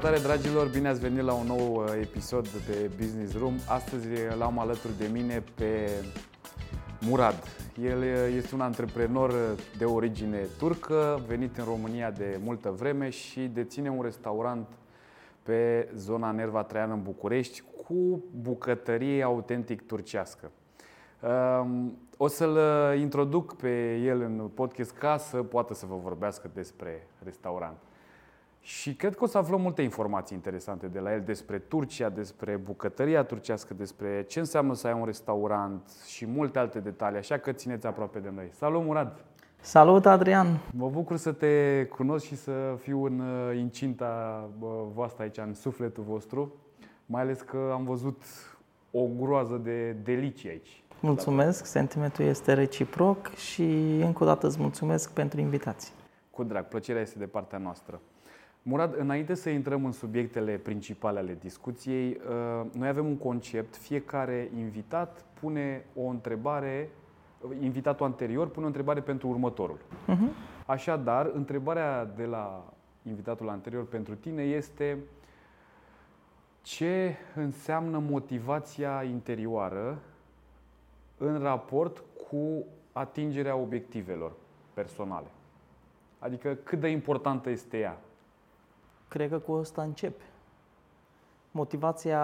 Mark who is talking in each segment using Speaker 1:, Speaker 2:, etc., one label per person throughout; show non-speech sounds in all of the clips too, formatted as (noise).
Speaker 1: Salutare dragilor, bine ați venit la un nou uh, episod de Business Room. Astăzi l-am alături de mine pe Murad. El uh, este un antreprenor de origine turcă, venit în România de multă vreme și deține un restaurant pe zona Nerva Traian în București cu bucătărie autentic turcească. Um, o să-l uh, introduc pe el în podcast ca să poată să vă vorbească despre restaurant. Și cred că o să aflăm multe informații interesante de la el despre Turcia, despre bucătăria turcească, despre ce înseamnă să ai un restaurant și multe alte detalii, așa că țineți aproape de noi. Salut, Murad!
Speaker 2: Salut, Adrian!
Speaker 1: Mă bucur să te cunosc și să fiu în uh, incinta voastră aici, în sufletul vostru, mai ales că am văzut o groază de delicii aici.
Speaker 2: Mulțumesc, sentimentul este reciproc și încă o dată îți mulțumesc pentru invitație.
Speaker 1: Cu drag, plăcerea este de partea noastră. Murad, înainte să intrăm în subiectele principale ale discuției, uh, noi avem un concept. Fiecare invitat pune o întrebare, invitatul anterior pune o întrebare pentru următorul. Uh-huh. Așadar, întrebarea de la invitatul anterior pentru tine este ce înseamnă motivația interioară în raport cu atingerea obiectivelor personale? Adică cât de importantă este ea?
Speaker 2: Cred că cu asta începe. Motivația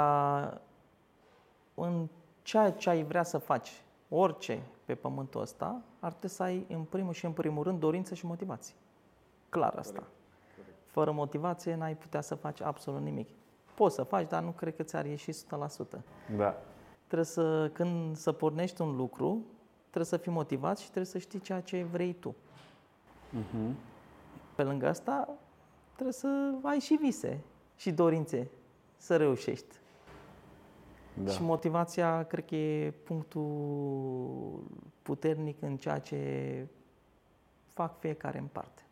Speaker 2: în ceea ce ai vrea să faci, orice pe pământul ăsta, ar trebui să ai în primul și în primul rând dorință și motivație. Clar asta. Fără motivație n-ai putea să faci absolut nimic. Poți să faci, dar nu cred că ți-ar ieși 100%.
Speaker 1: Da.
Speaker 2: Trebuie să, când să pornești un lucru, trebuie să fii motivat și trebuie să știi ceea ce vrei tu. Uh-huh. Pe lângă asta, trebuie să ai și vise și dorințe să reușești. Da. Și motivația, cred că e punctul puternic în ceea ce fac fiecare în parte.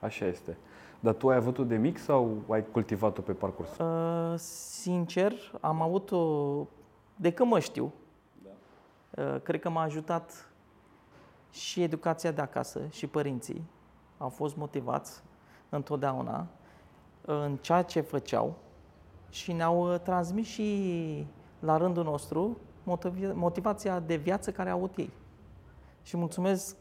Speaker 1: Așa este. Dar tu ai avut-o de mic sau ai cultivat-o pe parcurs? Uh,
Speaker 2: sincer, am avut-o de când mă știu. Da. Uh, cred că m-a ajutat și educația de acasă și părinții. Au fost motivați întotdeauna în ceea ce făceau și ne-au uh, transmis și la rândul nostru motivația de viață care au avut ei. Și mulțumesc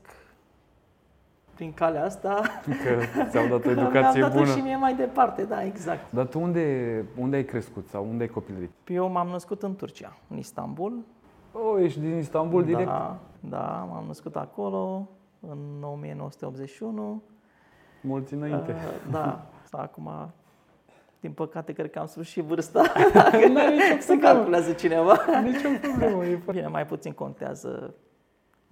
Speaker 2: prin calea asta (laughs)
Speaker 1: că ți-au dat (laughs) o educație
Speaker 2: dat
Speaker 1: bună.
Speaker 2: și mie mai departe, da, exact.
Speaker 1: Dar tu unde, unde ai crescut sau unde ai copilărit?
Speaker 2: Eu m-am născut în Turcia, în Istanbul.
Speaker 1: Oh, ești din Istanbul direct?
Speaker 2: Da, da, m-am născut acolo în 1981.
Speaker 1: Mulți înainte.
Speaker 2: Uh, da, acum, din păcate, cred că am spus și vârsta. (laughs)
Speaker 1: nu are nicio
Speaker 2: Se calculează cineva.
Speaker 1: Nici o problemă. E
Speaker 2: Bine, mai puțin contează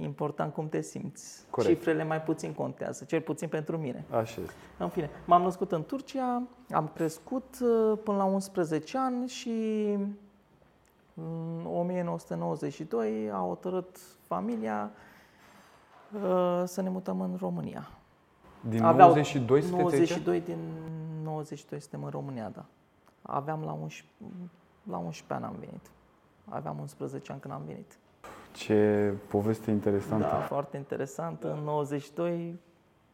Speaker 2: important cum te simți.
Speaker 1: Corect.
Speaker 2: Cifrele mai puțin contează, cel puțin pentru mine.
Speaker 1: Așa este.
Speaker 2: În fine, m-am născut în Turcia, am crescut uh, până la 11 ani și în 1992 a hotărât familia uh, să ne mutăm în România.
Speaker 1: Din Aveau 92
Speaker 2: sunteți 92 aici? din 92 suntem în România, da. Aveam la 11, la 11 ani am venit. Aveam 11 ani când am venit.
Speaker 1: Ce poveste interesantă.
Speaker 2: Da, foarte interesantă. Da. În 92...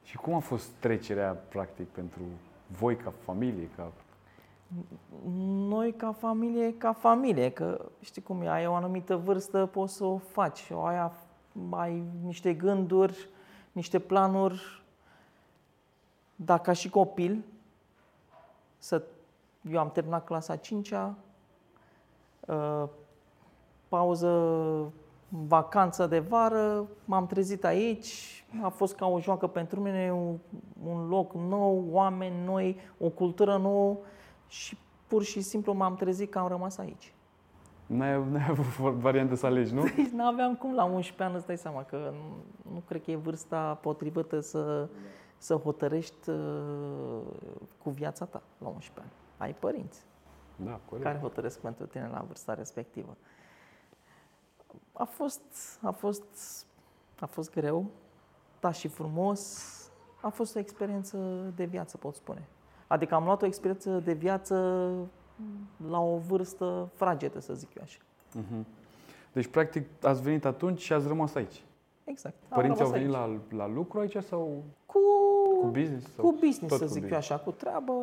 Speaker 1: Și cum a fost trecerea, practic, pentru voi ca familie? Ca...
Speaker 2: Noi ca familie, ca familie, că știi cum e, ai o anumită vârstă, poți să o faci. O ai, ai niște gânduri, niște planuri, dar ca și copil, să, eu am terminat clasa 5-a, uh, pauză, vacanță de vară, m-am trezit aici, a fost ca o joacă pentru mine, un, un loc nou, oameni noi, o cultură nouă și pur și simplu m-am trezit că am rămas aici.
Speaker 1: N-ai, n-ai avut variantă să alegi, nu? (laughs)
Speaker 2: Deci nu aveam cum la 11 ani, îți dai seama că nu, nu cred că e vârsta potrivită să, să hotărești uh, cu viața ta la 11 ani. Ai părinți
Speaker 1: da, corect.
Speaker 2: care hotărăsc pentru tine la vârsta respectivă. A fost, a fost, a fost greu, dar și frumos. A fost o experiență de viață, pot spune. Adică am luat o experiență de viață la o vârstă fragedă, să zic eu așa. Uh-huh.
Speaker 1: Deci, practic, ați venit atunci și ați rămas aici.
Speaker 2: Exact.
Speaker 1: Părinții au venit la, la lucru aici sau
Speaker 2: cu,
Speaker 1: cu business?
Speaker 2: Sau cu business, să zic business. eu așa, cu treabă,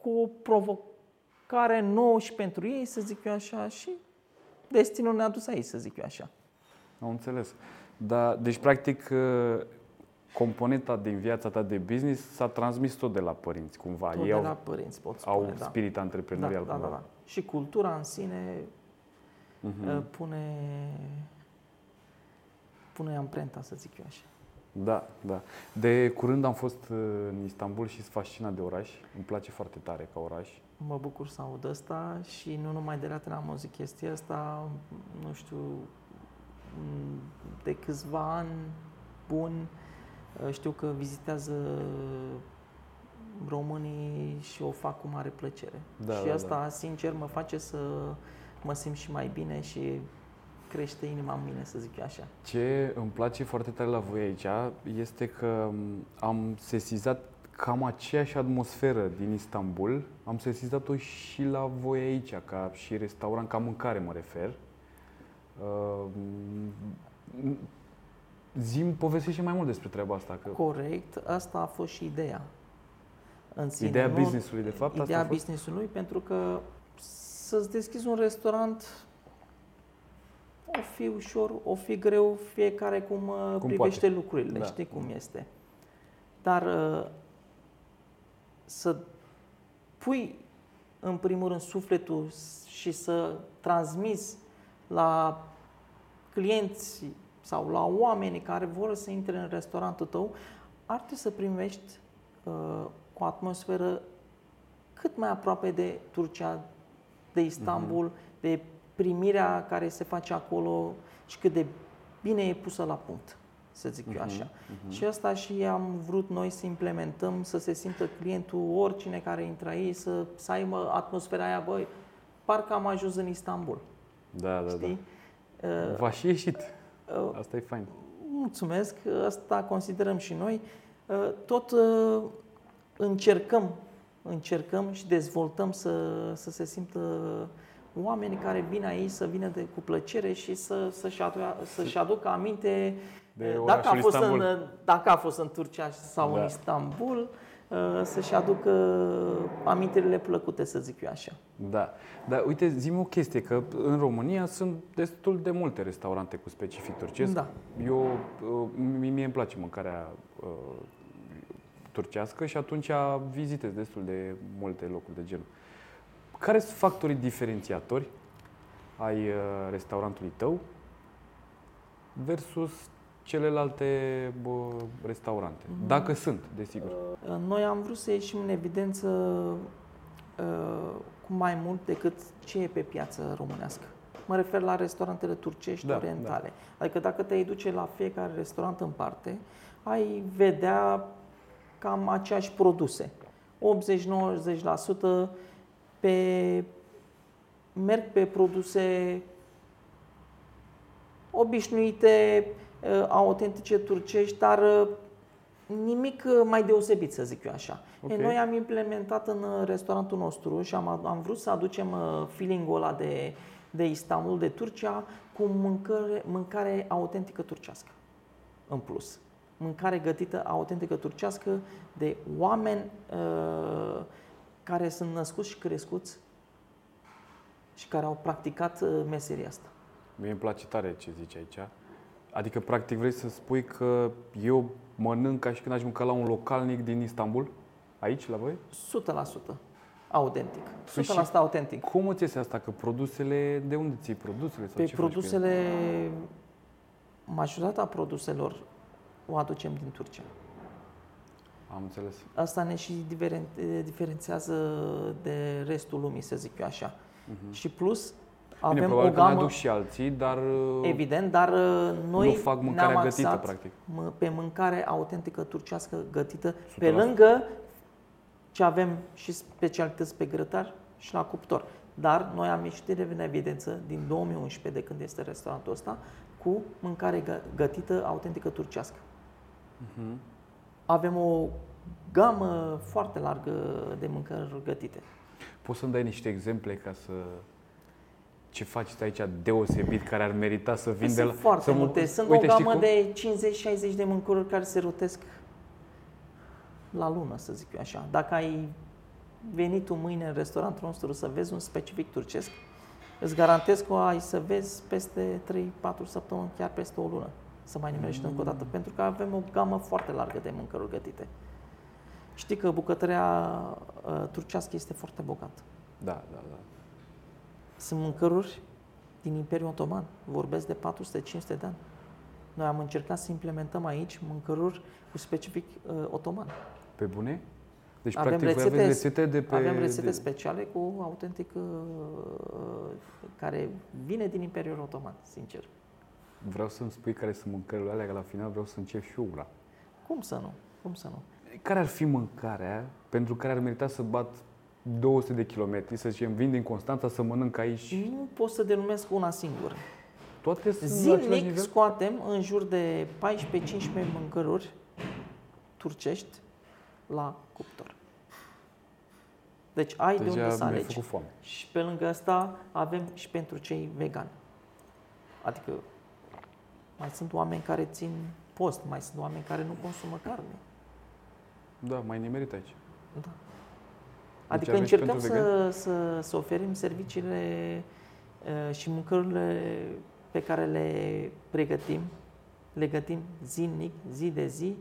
Speaker 2: cu o provocare nouă și pentru ei, să zic eu așa, și destinul ne-a dus aici, să zic eu așa.
Speaker 1: Am înțeles. Da, deci, practic, uh, componenta din viața ta de business s-a transmis tot de la părinți, cumva.
Speaker 2: Tot
Speaker 1: Ei
Speaker 2: de
Speaker 1: au,
Speaker 2: la părinți, pot spune,
Speaker 1: au
Speaker 2: da.
Speaker 1: spirit antreprenorial,
Speaker 2: da, da, da,
Speaker 1: cumva.
Speaker 2: da. Și cultura în sine
Speaker 1: Mhm.
Speaker 2: uh, pune, pune amprenta, să zic eu așa.
Speaker 1: Da, da. De curând am fost uh, în Istanbul și sunt fascinat de oraș. Îmi place foarte tare ca oraș.
Speaker 2: Mă bucur să aud asta și nu numai de la tine am auzit chestia asta, nu știu, m, de câțiva ani buni, știu că vizitează românii și o fac cu mare plăcere.
Speaker 1: Da,
Speaker 2: și
Speaker 1: da,
Speaker 2: asta, da. sincer, mă face să mă simt și mai bine și crește inima în mine, să zic eu așa.
Speaker 1: Ce îmi place foarte tare la voi aici este că m, am sesizat cam aceeași atmosferă din Istanbul. Am sesizat-o și la voi aici, ca și restaurant, ca mâncare mă refer. Uh, m, Zim, povestește mai mult despre treaba asta. Că
Speaker 2: Corect, asta a fost și ideea. În sine,
Speaker 1: ideea
Speaker 2: nu-
Speaker 1: business-ului, de fapt, asta
Speaker 2: Ideea
Speaker 1: a fost?
Speaker 2: business-ului, pentru că să-ți deschizi un restaurant o fi ușor, o fi greu, fiecare cum, cum privește
Speaker 1: poate.
Speaker 2: lucrurile,
Speaker 1: Da.
Speaker 2: știi cum este. Dar uh, să pui în primul rând sufletul și să transmiți la clienți sau la oamenii care vor să intre în restaurantul tău, ar trebui să primești uh, cu o atmosferă cât mai aproape de Turcia, de Istanbul, de primirea care se face acolo și cât de bine e pusă la punct, să zic eu așa. Și asta și am vrut noi să implementăm, să se simtă clientul, oricine care intră aici, să, să aibă atmosfera aia, băi, parcă am ajuns în Istanbul,
Speaker 1: Da, da,
Speaker 2: știi?
Speaker 1: da.
Speaker 2: Uh,
Speaker 1: V-a și ieșit.
Speaker 2: uh,
Speaker 1: Asta e fain.
Speaker 2: Mulțumesc, asta considerăm și noi. Uh, Tot uh, încercăm, încercăm și dezvoltăm să, să se simtă oamenii care vin aici să vină de, cu plăcere și să, să-și, aducă, să-și aducă aminte
Speaker 1: De
Speaker 2: uh, dacă a,
Speaker 1: orașul
Speaker 2: fost
Speaker 1: Istanbul.
Speaker 2: în, dacă a fost în Turcia sau
Speaker 1: Da.
Speaker 2: în Istanbul, uh, să-și aducă amintirile plăcute, să zic eu așa.
Speaker 1: Da, dar uite, zi o chestie, că în România sunt destul de multe restaurante cu specific turcesc.
Speaker 2: Da.
Speaker 1: Eu, uh, mie mie îmi place mâncarea uh, turcească și atunci vizitez destul de multe locuri de genul. Care sunt factorii diferențiatori ai uh, restaurantului tău versus celelalte bă, restaurante? Dacă sunt, desigur.
Speaker 2: Uh, Noi am vrut să ieșim în evidență uh, cu mai mult decât ce e pe piață românească. Mă refer la restaurantele turcești,
Speaker 1: Da,
Speaker 2: orientale. Adică dacă te duce la fiecare restaurant în parte, ai vedea cam aceeași produse. 80-90% pe, merg pe produse obișnuite, uh, autentice turcești, dar uh, nimic uh, mai deosebit, să zic eu așa.
Speaker 1: Ok.
Speaker 2: Okay. Noi am implementat în uh, restaurantul nostru și am, am vrut să aducem uh, feeling-ul ăla de, de Istanbul, de Turcia, cu mâncare, mâncare autentică turcească, în plus. Mâncare gătită autentică turcească de oameni uh, care sunt născuți și crescuți și care au practicat uh, meseria asta.
Speaker 1: Mie îmi place tare ce zici aici. Adică, practic, vrei să spui că eu mănânc ca și când aș mânca la un localnic din Istanbul? Aici, la voi?
Speaker 2: 100% autentic. 100%
Speaker 1: Păi și-
Speaker 2: autentic.
Speaker 1: Cum îți iese asta? Că produsele, de unde ții produsele? Sau
Speaker 2: Pe
Speaker 1: ce faci cu ele?
Speaker 2: produsele, majoritatea produselor o aducem din Turcia.
Speaker 1: Am înțeles.
Speaker 2: Asta ne și diferen- diferențiază de restul lumii, să zic eu așa. Și plus,
Speaker 1: Mhm. Bine,
Speaker 2: avem
Speaker 1: probabil
Speaker 2: o
Speaker 1: că ne
Speaker 2: gamă,
Speaker 1: aduc și alții, dar uh,
Speaker 2: evident, dar uh, noi
Speaker 1: nu fac mâncarea
Speaker 2: ne-am
Speaker 1: gătită,
Speaker 2: axat
Speaker 1: practic.
Speaker 2: mă- pe mâncare autentică turcească gătită,
Speaker 1: 100%.
Speaker 2: pe lângă ce avem și specialități pe grătar și la cuptor. Dar noi am ieșit în evidență din 2011, de când este restaurantul ăsta, cu mâncare gă- gătită autentică turcească.
Speaker 1: Mhm.
Speaker 2: Avem o gamă foarte largă de mâncăruri gătite.
Speaker 1: Poți să-mi dai niște exemple ca să... Ce faci aici deosebit care ar merita să vin de
Speaker 2: Sunt
Speaker 1: la...
Speaker 2: foarte
Speaker 1: să mă-
Speaker 2: multe. Sunt
Speaker 1: Uite,
Speaker 2: o
Speaker 1: știi
Speaker 2: gamă
Speaker 1: cum?
Speaker 2: de 50-60 de mâncăruri care se rotesc la lună, să zic eu așa. Dacă ai venitul mâine în restaurantul nostru să vezi un specific turcesc, îți garantez că ai să vezi peste 3-4 săptămâni, chiar peste o lună, să mai nimerești mm. încă o dată, pentru că avem o gamă foarte largă de mâncăruri gătite. Știi că bucătăria uh, turcească este foarte bogată.
Speaker 1: Da, da, da.
Speaker 2: Sunt mâncăruri din Imperiul Otoman, vorbesc de 400-500 de ani. Noi am încercat să implementăm aici mâncăruri cu specific uh, otoman.
Speaker 1: Pe bune? Deci,
Speaker 2: avem
Speaker 1: practic,
Speaker 2: rețete,
Speaker 1: aveți rețete de pe...
Speaker 2: Avem rețete
Speaker 1: de...
Speaker 2: speciale cu autentic uh, care vine din Imperiul Otoman, sincer.
Speaker 1: Vreau să-mi spui care sunt mâncările alea, că la final vreau să încep și eu una.
Speaker 2: Cum să nu? Cum să nu?
Speaker 1: Care ar fi mâncarea pentru care ar merita să bat 200 de kilometri, să zicem, vin din Constanța să mănânc aici?
Speaker 2: Nu pot să denumesc una singură.
Speaker 1: Toate sunt la același
Speaker 2: Zilnic
Speaker 1: nivel?
Speaker 2: scoatem în jur de 14-15 mâncăruri turcești la cuptor. Deci ai de
Speaker 1: Deja
Speaker 2: unde să
Speaker 1: mi-ai
Speaker 2: alegi.
Speaker 1: făcut foame.
Speaker 2: Și pe lângă asta avem și pentru cei vegani. Adică mai sunt oameni care țin post, mai sunt oameni care nu consumă carne.
Speaker 1: Da, mai nimerit aici.
Speaker 2: Da. Adică
Speaker 1: aveți
Speaker 2: încercăm
Speaker 1: pentru
Speaker 2: să, să, să oferim serviciile uh, și mâncărurile pe care le pregătim, le gătim zilnic, zi de zi,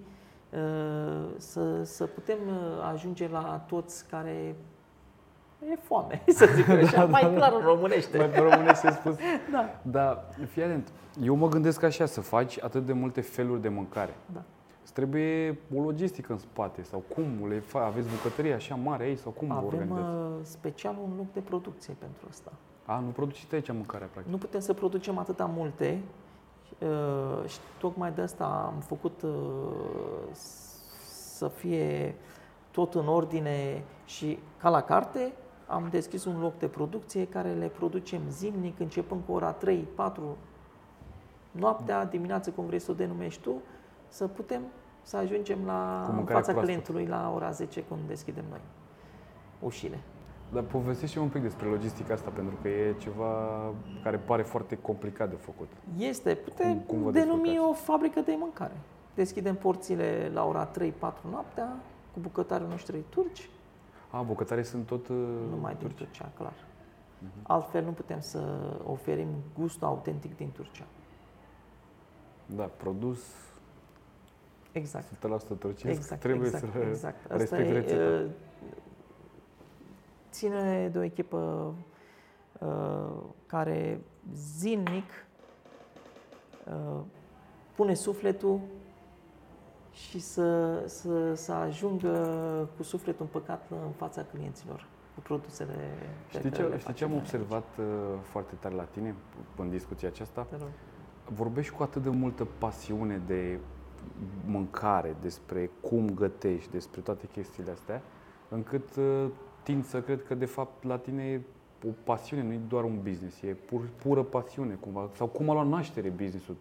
Speaker 2: uh, să, să putem uh, ajunge la toți care e foame, (laughs) să zic așa, mai clar în românește.
Speaker 1: Mai pe românește spus.
Speaker 2: Da.
Speaker 1: Dar, fii atent, eu mă gândesc așa, să faci atât de multe feluri de mâncare.
Speaker 2: Da.
Speaker 1: Îți trebuie o logistică în spate sau cum le fa- aveți bucătărie așa mare aici sau cum vă
Speaker 2: Avem
Speaker 1: organizați?
Speaker 2: uh, special un loc de producție pentru asta.
Speaker 1: A, nu produceți aici mâncarea, practic.
Speaker 2: Nu putem să producem atâta multe uh, și tocmai de asta am făcut uh, să fie tot în ordine și ca la carte. Am deschis un loc de producție care le producem zilnic, începând cu ora 3, 4 noaptea, dimineață, cum vrei să o denumești tu, să putem să ajungem la
Speaker 1: Cu
Speaker 2: în
Speaker 1: mâncarea
Speaker 2: fața
Speaker 1: proaspătă.
Speaker 2: clientului la ora 10 când deschidem noi ușile.
Speaker 1: Dar povestește un pic despre logistica asta, pentru că e ceva care pare foarte complicat de făcut.
Speaker 2: Este, putem
Speaker 1: Cum- cum vă
Speaker 2: denumi
Speaker 1: descurcați?
Speaker 2: o fabrică de mâncare. Deschidem porțile la ora 3-4 noaptea, cu bucătarii noștri turci,
Speaker 1: A, bucătarii sunt tot uh,
Speaker 2: numai din
Speaker 1: turci.
Speaker 2: Turcia, clar.
Speaker 1: Mhm.
Speaker 2: Altfel nu putem să oferim gustul autentic din Turcia.
Speaker 1: Da, produs
Speaker 2: Exact.
Speaker 1: 100% turcesc,
Speaker 2: Exact,
Speaker 1: trebuie
Speaker 2: exact,
Speaker 1: să
Speaker 2: exact. Asta
Speaker 1: respecti
Speaker 2: e,
Speaker 1: rețeta.
Speaker 2: uh, ține de o echipă uh, care zilnic uh, pune sufletul și să, să, să ajungă cu sufletul împăcat în fața clienților cu produsele pe
Speaker 1: Știi
Speaker 2: care le
Speaker 1: ce, știi ce
Speaker 2: facem
Speaker 1: am
Speaker 2: noi
Speaker 1: observat uh, foarte tare la tine în discuția aceasta?
Speaker 2: aici. Te rog.
Speaker 1: Vorbești cu atât de multă pasiune de mâncare, despre cum gătești, despre toate chestiile astea, încât uh, tind să cred că de fapt la tine e o pasiune, nu e doar un business, e pur, pură pasiune cumva. Sau cum a luat naștere businessul?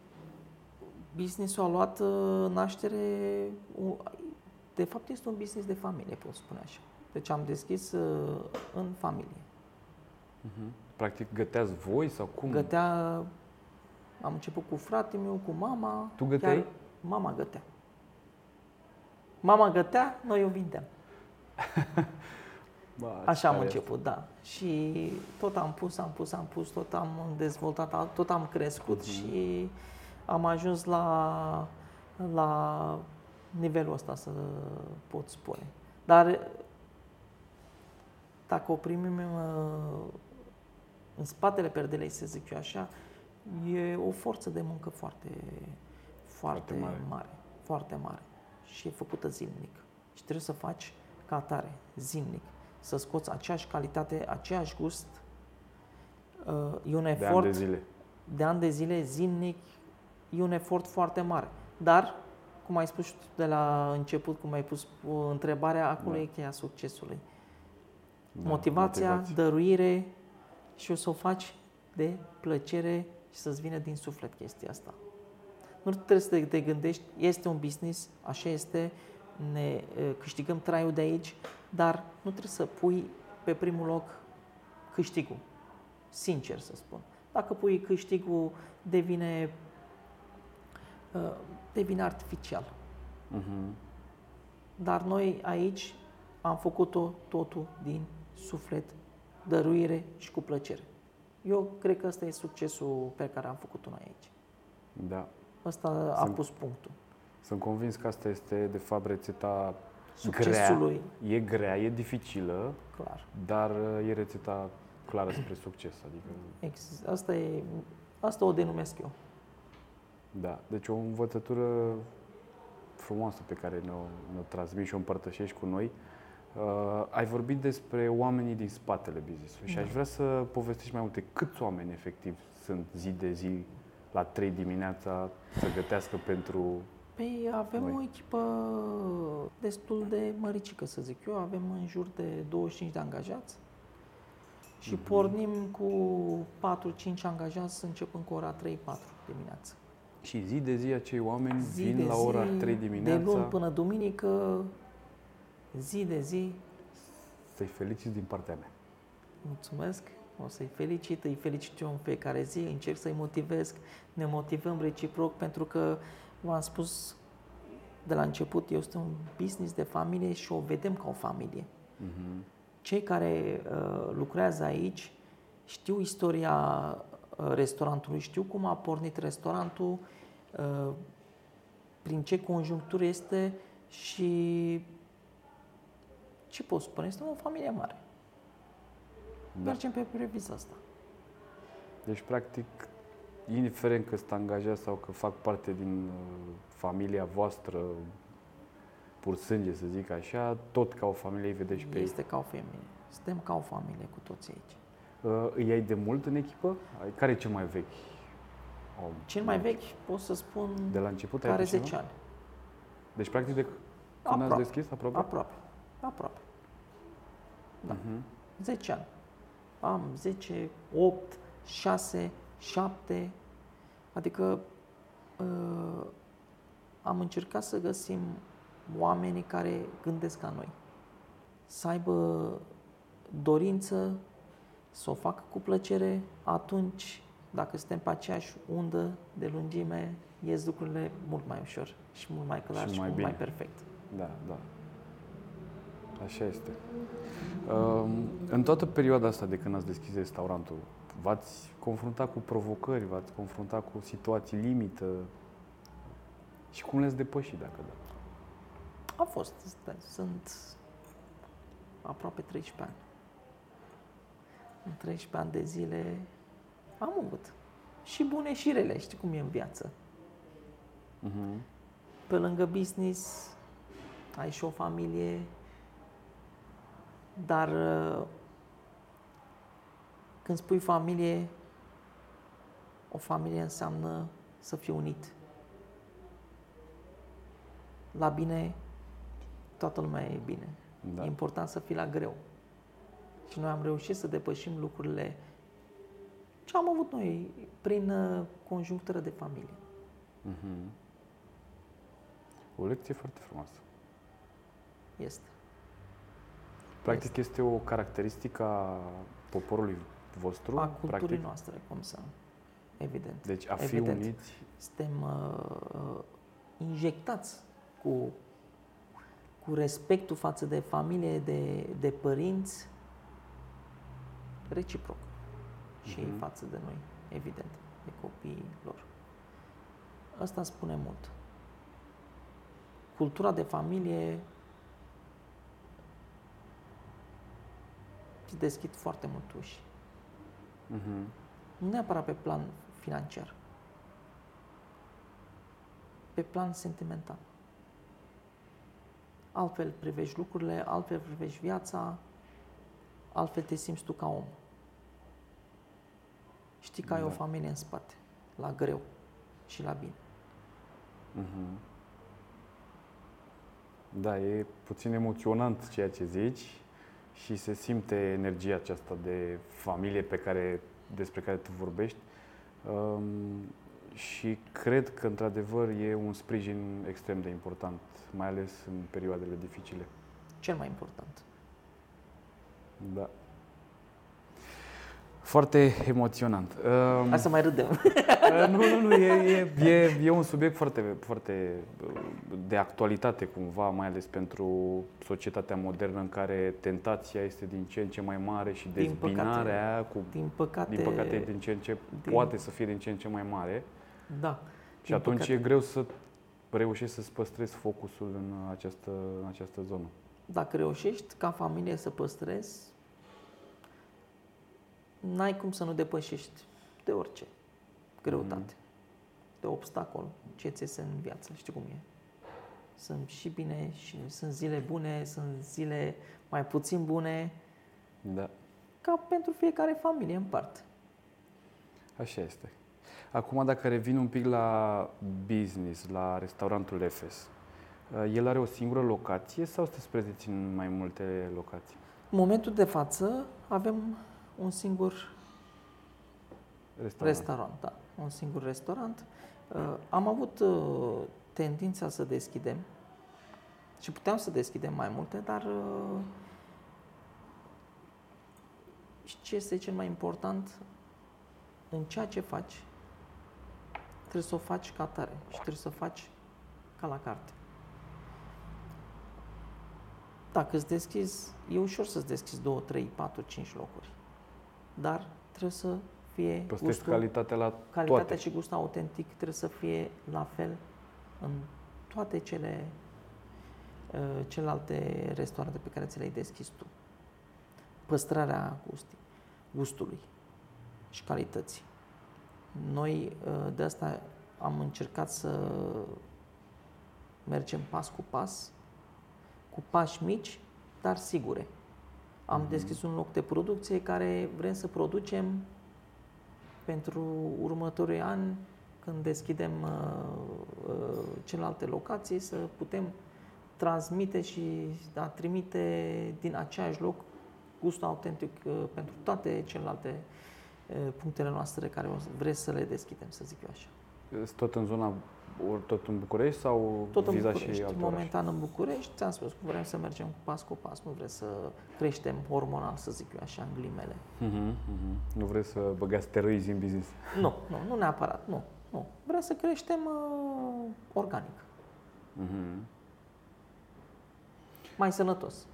Speaker 2: Businessul a luat uh, naștere, u- de fapt este un business de familie, pot spune așa. Deci am deschis uh, în familie.
Speaker 1: Practic găteați voi sau cum?
Speaker 2: Gătea, am început cu fratele meu, cu mama.
Speaker 1: Tu găteai?
Speaker 2: Chiar mama gătea. Mama gătea, noi o vindeam. (laughs)
Speaker 1: Ba, ce
Speaker 2: Așa am
Speaker 1: tare
Speaker 2: început, da. Și tot am pus, am pus, am pus, tot am dezvoltat, tot am crescut
Speaker 1: Mhm.
Speaker 2: și am ajuns la, la nivelul ăsta, să pot spune. Dar dacă o primim uh, în spatele perdelei, să zic eu așa, e o forță de muncă foarte, foarte,
Speaker 1: Foarte mare.
Speaker 2: mare. mare. Foarte mare. Și e făcută zilnic. Și trebuie să faci ca atare, zilnic. Să scoți aceeași calitate, aceeași gust. Uh, E un
Speaker 1: De ani
Speaker 2: efort
Speaker 1: de zile.
Speaker 2: de ani de zile, zilnic, e un efort foarte mare. Dar, cum ai spus și tu de la început, cum ai pus uh, întrebarea, acolo
Speaker 1: Da.
Speaker 2: e cheia succesului.
Speaker 1: Da,
Speaker 2: motivația,
Speaker 1: motivație.
Speaker 2: dăruire și o să o faci de plăcere și să-ți vină din suflet chestia asta. Nu trebuie să te, te gândești, este un business, așa este, ne uh, câștigăm traiul de aici, dar nu trebuie să pui pe primul loc câștigul. Sincer să spun. Dacă pui câștigul, devine, uh, devine artificial.
Speaker 1: Mhm.
Speaker 2: Dar noi aici am făcut-o totul din suflet, dăruire și cu plăcere. Eu cred că ăsta e succesul pe care am făcut-o noi aici.
Speaker 1: Da.
Speaker 2: Ăsta a
Speaker 1: Sunt-
Speaker 2: pus punctul.
Speaker 1: Sunt convins că asta este, de fapt, rețeta
Speaker 2: Succesului,
Speaker 1: grea. E grea, e dificilă,
Speaker 2: clar.
Speaker 1: dar uh, e rețeta clară spre succes. Adică,
Speaker 2: Ex- Asta, e, asta o denumesc eu.
Speaker 1: Da. Deci o învățătură frumoasă pe care ne-o, ne-o transmiți și o împărtășești cu noi. Uh, ai vorbit despre oamenii din spatele business-ului și
Speaker 2: Da.
Speaker 1: aș vrea să povestești mai multe. Câți oameni efectiv sunt zi de zi la 3 dimineața să gătească pentru...
Speaker 2: Păi avem
Speaker 1: Noi.
Speaker 2: o echipă destul de măricică, să zic eu. Avem în jur de 25 de angajați și
Speaker 1: Mhm.
Speaker 2: pornim cu 4-5 angajați începând cu ora 3-4 dimineața.
Speaker 1: Și zi de zi acei oameni
Speaker 2: Zi
Speaker 1: vin
Speaker 2: de
Speaker 1: la
Speaker 2: zi,
Speaker 1: ora 3 dimineața
Speaker 2: De luni până duminică, zi de zi,
Speaker 1: să-i feliciți din partea mea.
Speaker 2: mulțumesc, o să-i felicit, îi felicit eu în fiecare zi, încerc să-i motivez, ne motivăm reciproc pentru că, v-am spus de la început, este un business de familie și o vedem ca o familie.
Speaker 1: Mhm.
Speaker 2: Cei care uh, lucrează aici știu istoria uh, restaurantului, știu cum a pornit restaurantul, uh, prin ce conjunctură este și ce pot spune, este o familie mare.
Speaker 1: Da.
Speaker 2: Mergem pe previza asta.
Speaker 1: Deci, practic, indiferent că sunt angajat sau că fac parte din uh, familia voastră, pur sânge, să zic așa, tot ca o familie îi vedeți pe ei.
Speaker 2: Este ca o familie. Suntem ca o familie cu toți aici.
Speaker 1: Uh, îi ai de mult în echipă? Ai- Care e cel mai vechi? om?
Speaker 2: Cel mai vechi pot să spun
Speaker 1: De la început
Speaker 2: că
Speaker 1: ai
Speaker 2: are
Speaker 1: pe cineva?
Speaker 2: 10 ani.
Speaker 1: Deci, practic, de când ați
Speaker 2: Aproape.
Speaker 1: deschis, aproape?
Speaker 2: Aproape. Aproape. Da.
Speaker 1: Mhm.
Speaker 2: 10 ani. Am 10, 8, 6, 7. Adică uh, am încercat să găsim oamenii care gândesc ca noi. Să aibă dorință, să o facă cu plăcere, atunci, dacă suntem pe aceeași undă de lungime, ies lucrurile mult mai ușor și mult mai clar
Speaker 1: Și
Speaker 2: și,
Speaker 1: mai
Speaker 2: mult
Speaker 1: bine.
Speaker 2: mai perfect.
Speaker 1: Da, da. Așa este. Um, în toată perioada asta de când ați deschis restaurantul, v-ați confruntat cu provocări, v-ați confruntat cu situații limită și cum le-ați depășit, dacă da?
Speaker 2: A fost, stai, sunt aproape 13 ani. În 13 ani de zile am avut și bune și rele, știi cum e în viață.
Speaker 1: Uh-huh.
Speaker 2: Pe lângă business ai și o familie, dar uh, când spui familie, o familie înseamnă să fii unit. La bine, toată lumea e bine.
Speaker 1: Da.
Speaker 2: E important să fii la greu. Și noi am reușit să depășim lucrurile ce am avut noi prin uh, conjunctură de familie.
Speaker 1: Uh-huh. O lecție foarte frumoasă.
Speaker 2: Este.
Speaker 1: Practic este o caracteristică a poporului vostru,
Speaker 2: A culturii
Speaker 1: practic.
Speaker 2: noastre, cum să... Evident.
Speaker 1: Deci a fi
Speaker 2: Evident.
Speaker 1: uniți,
Speaker 2: Suntem uh, injectați cu, cu respectul față de familie, de, de părinți, reciproc. Și ei
Speaker 1: Mhm.
Speaker 2: față de noi, evident, de copiii lor. Asta spune mult. Cultura de familie îți deschid foarte mult uși.
Speaker 1: uh-huh.
Speaker 2: Nu neapărat pe plan financiar. Pe plan sentimental. Altfel privești lucrurile, altfel privești viața, altfel te simți tu ca om. Știi că ai o
Speaker 1: Da.
Speaker 2: familie în spate, la greu și la bine.
Speaker 1: Mhm. Da, e puțin emoționant ceea ce zici și se simte energia aceasta de familie pe care, despre care tu vorbești. Um, și cred că, într-adevăr, e un sprijin extrem de important, mai ales în perioadele dificile.
Speaker 2: Cel mai important.
Speaker 1: Da. Foarte emoționant. Uh,
Speaker 2: Hai să mai râdem.
Speaker 1: Uh, (laughs) nu, nu, nu, e, e, e, e un subiect foarte, foarte uh, de actualitate cumva, mai ales pentru societatea modernă în care tentația este din ce în ce mai mare și
Speaker 2: Din păcate.
Speaker 1: dezbinarea aia cu,
Speaker 2: Din păcate,
Speaker 1: din păcate, e din ce în ce
Speaker 2: din-
Speaker 1: poate să fie din ce în ce mai mare
Speaker 2: da.
Speaker 1: și
Speaker 2: Din
Speaker 1: atunci
Speaker 2: păcate.
Speaker 1: e greu să reușești să-ți păstrezi focusul în această, în această zonă.
Speaker 2: Dacă reușești ca familie să păstrezi, n-ai cum să nu depășești de orice greutate, de obstacol, ce ți iese în viață, știi cum e. Sunt și bine și sunt zile bune, sunt zile mai puțin bune,
Speaker 1: Da.
Speaker 2: ca pentru fiecare familie în parte.
Speaker 1: Așa este. Acum, dacă revin un pic la business, la restaurantul Efes, uh, el are o singură locație sau sunteți prezenți în mai multe locații?
Speaker 2: În momentul de față avem un singur
Speaker 1: Restaurant.
Speaker 2: Restaurant, da. Un singur restaurant. Uh, am avut uh, tendința să deschidem și puteam să deschidem mai multe, dar uh, și ce este cel mai important în ceea ce faci, trebuie să o faci ca tare și trebuie să o faci ca la carte. Dacă îți deschizi, e ușor să-ți deschizi 2, 3, 4, 5 locuri. Dar trebuie să fie
Speaker 1: Păstrezi
Speaker 2: gustul,
Speaker 1: calitatea la
Speaker 2: calitatea
Speaker 1: toate.
Speaker 2: și gustul autentic trebuie să fie la fel în toate cele uh, celelalte restaurante pe care ți le-ai deschis tu. Păstrarea gustii, gustului și calității. Noi uh, de asta am încercat să mergem pas cu pas, cu pași mici, dar sigure. Am
Speaker 1: Mhm.
Speaker 2: deschis un loc de producție care vrem să producem pentru următorii ani, când deschidem uh, uh, celelalte locații, să putem transmite și a trimite din aceeași loc gustul autentic uh, pentru toate celelalte uh, punctele noastre care o să- vreți să le deschidem, să zic eu așa.
Speaker 1: Sunt tot în zona, ori tot în București sau
Speaker 2: Tot în
Speaker 1: vizați
Speaker 2: București,
Speaker 1: și alte orașe?
Speaker 2: momentan în București, ți-am spus că vrem să mergem cu pas cu pas, nu vrem să creștem hormonal, să zic eu așa, în glimele.
Speaker 1: Mhm, mhm. Nu vreți să băgați steroizi în business?
Speaker 2: Nu, nu, nu neapărat, nu. nu. Vrem să creștem uh, organic,
Speaker 1: Mhm.
Speaker 2: mai sănătos,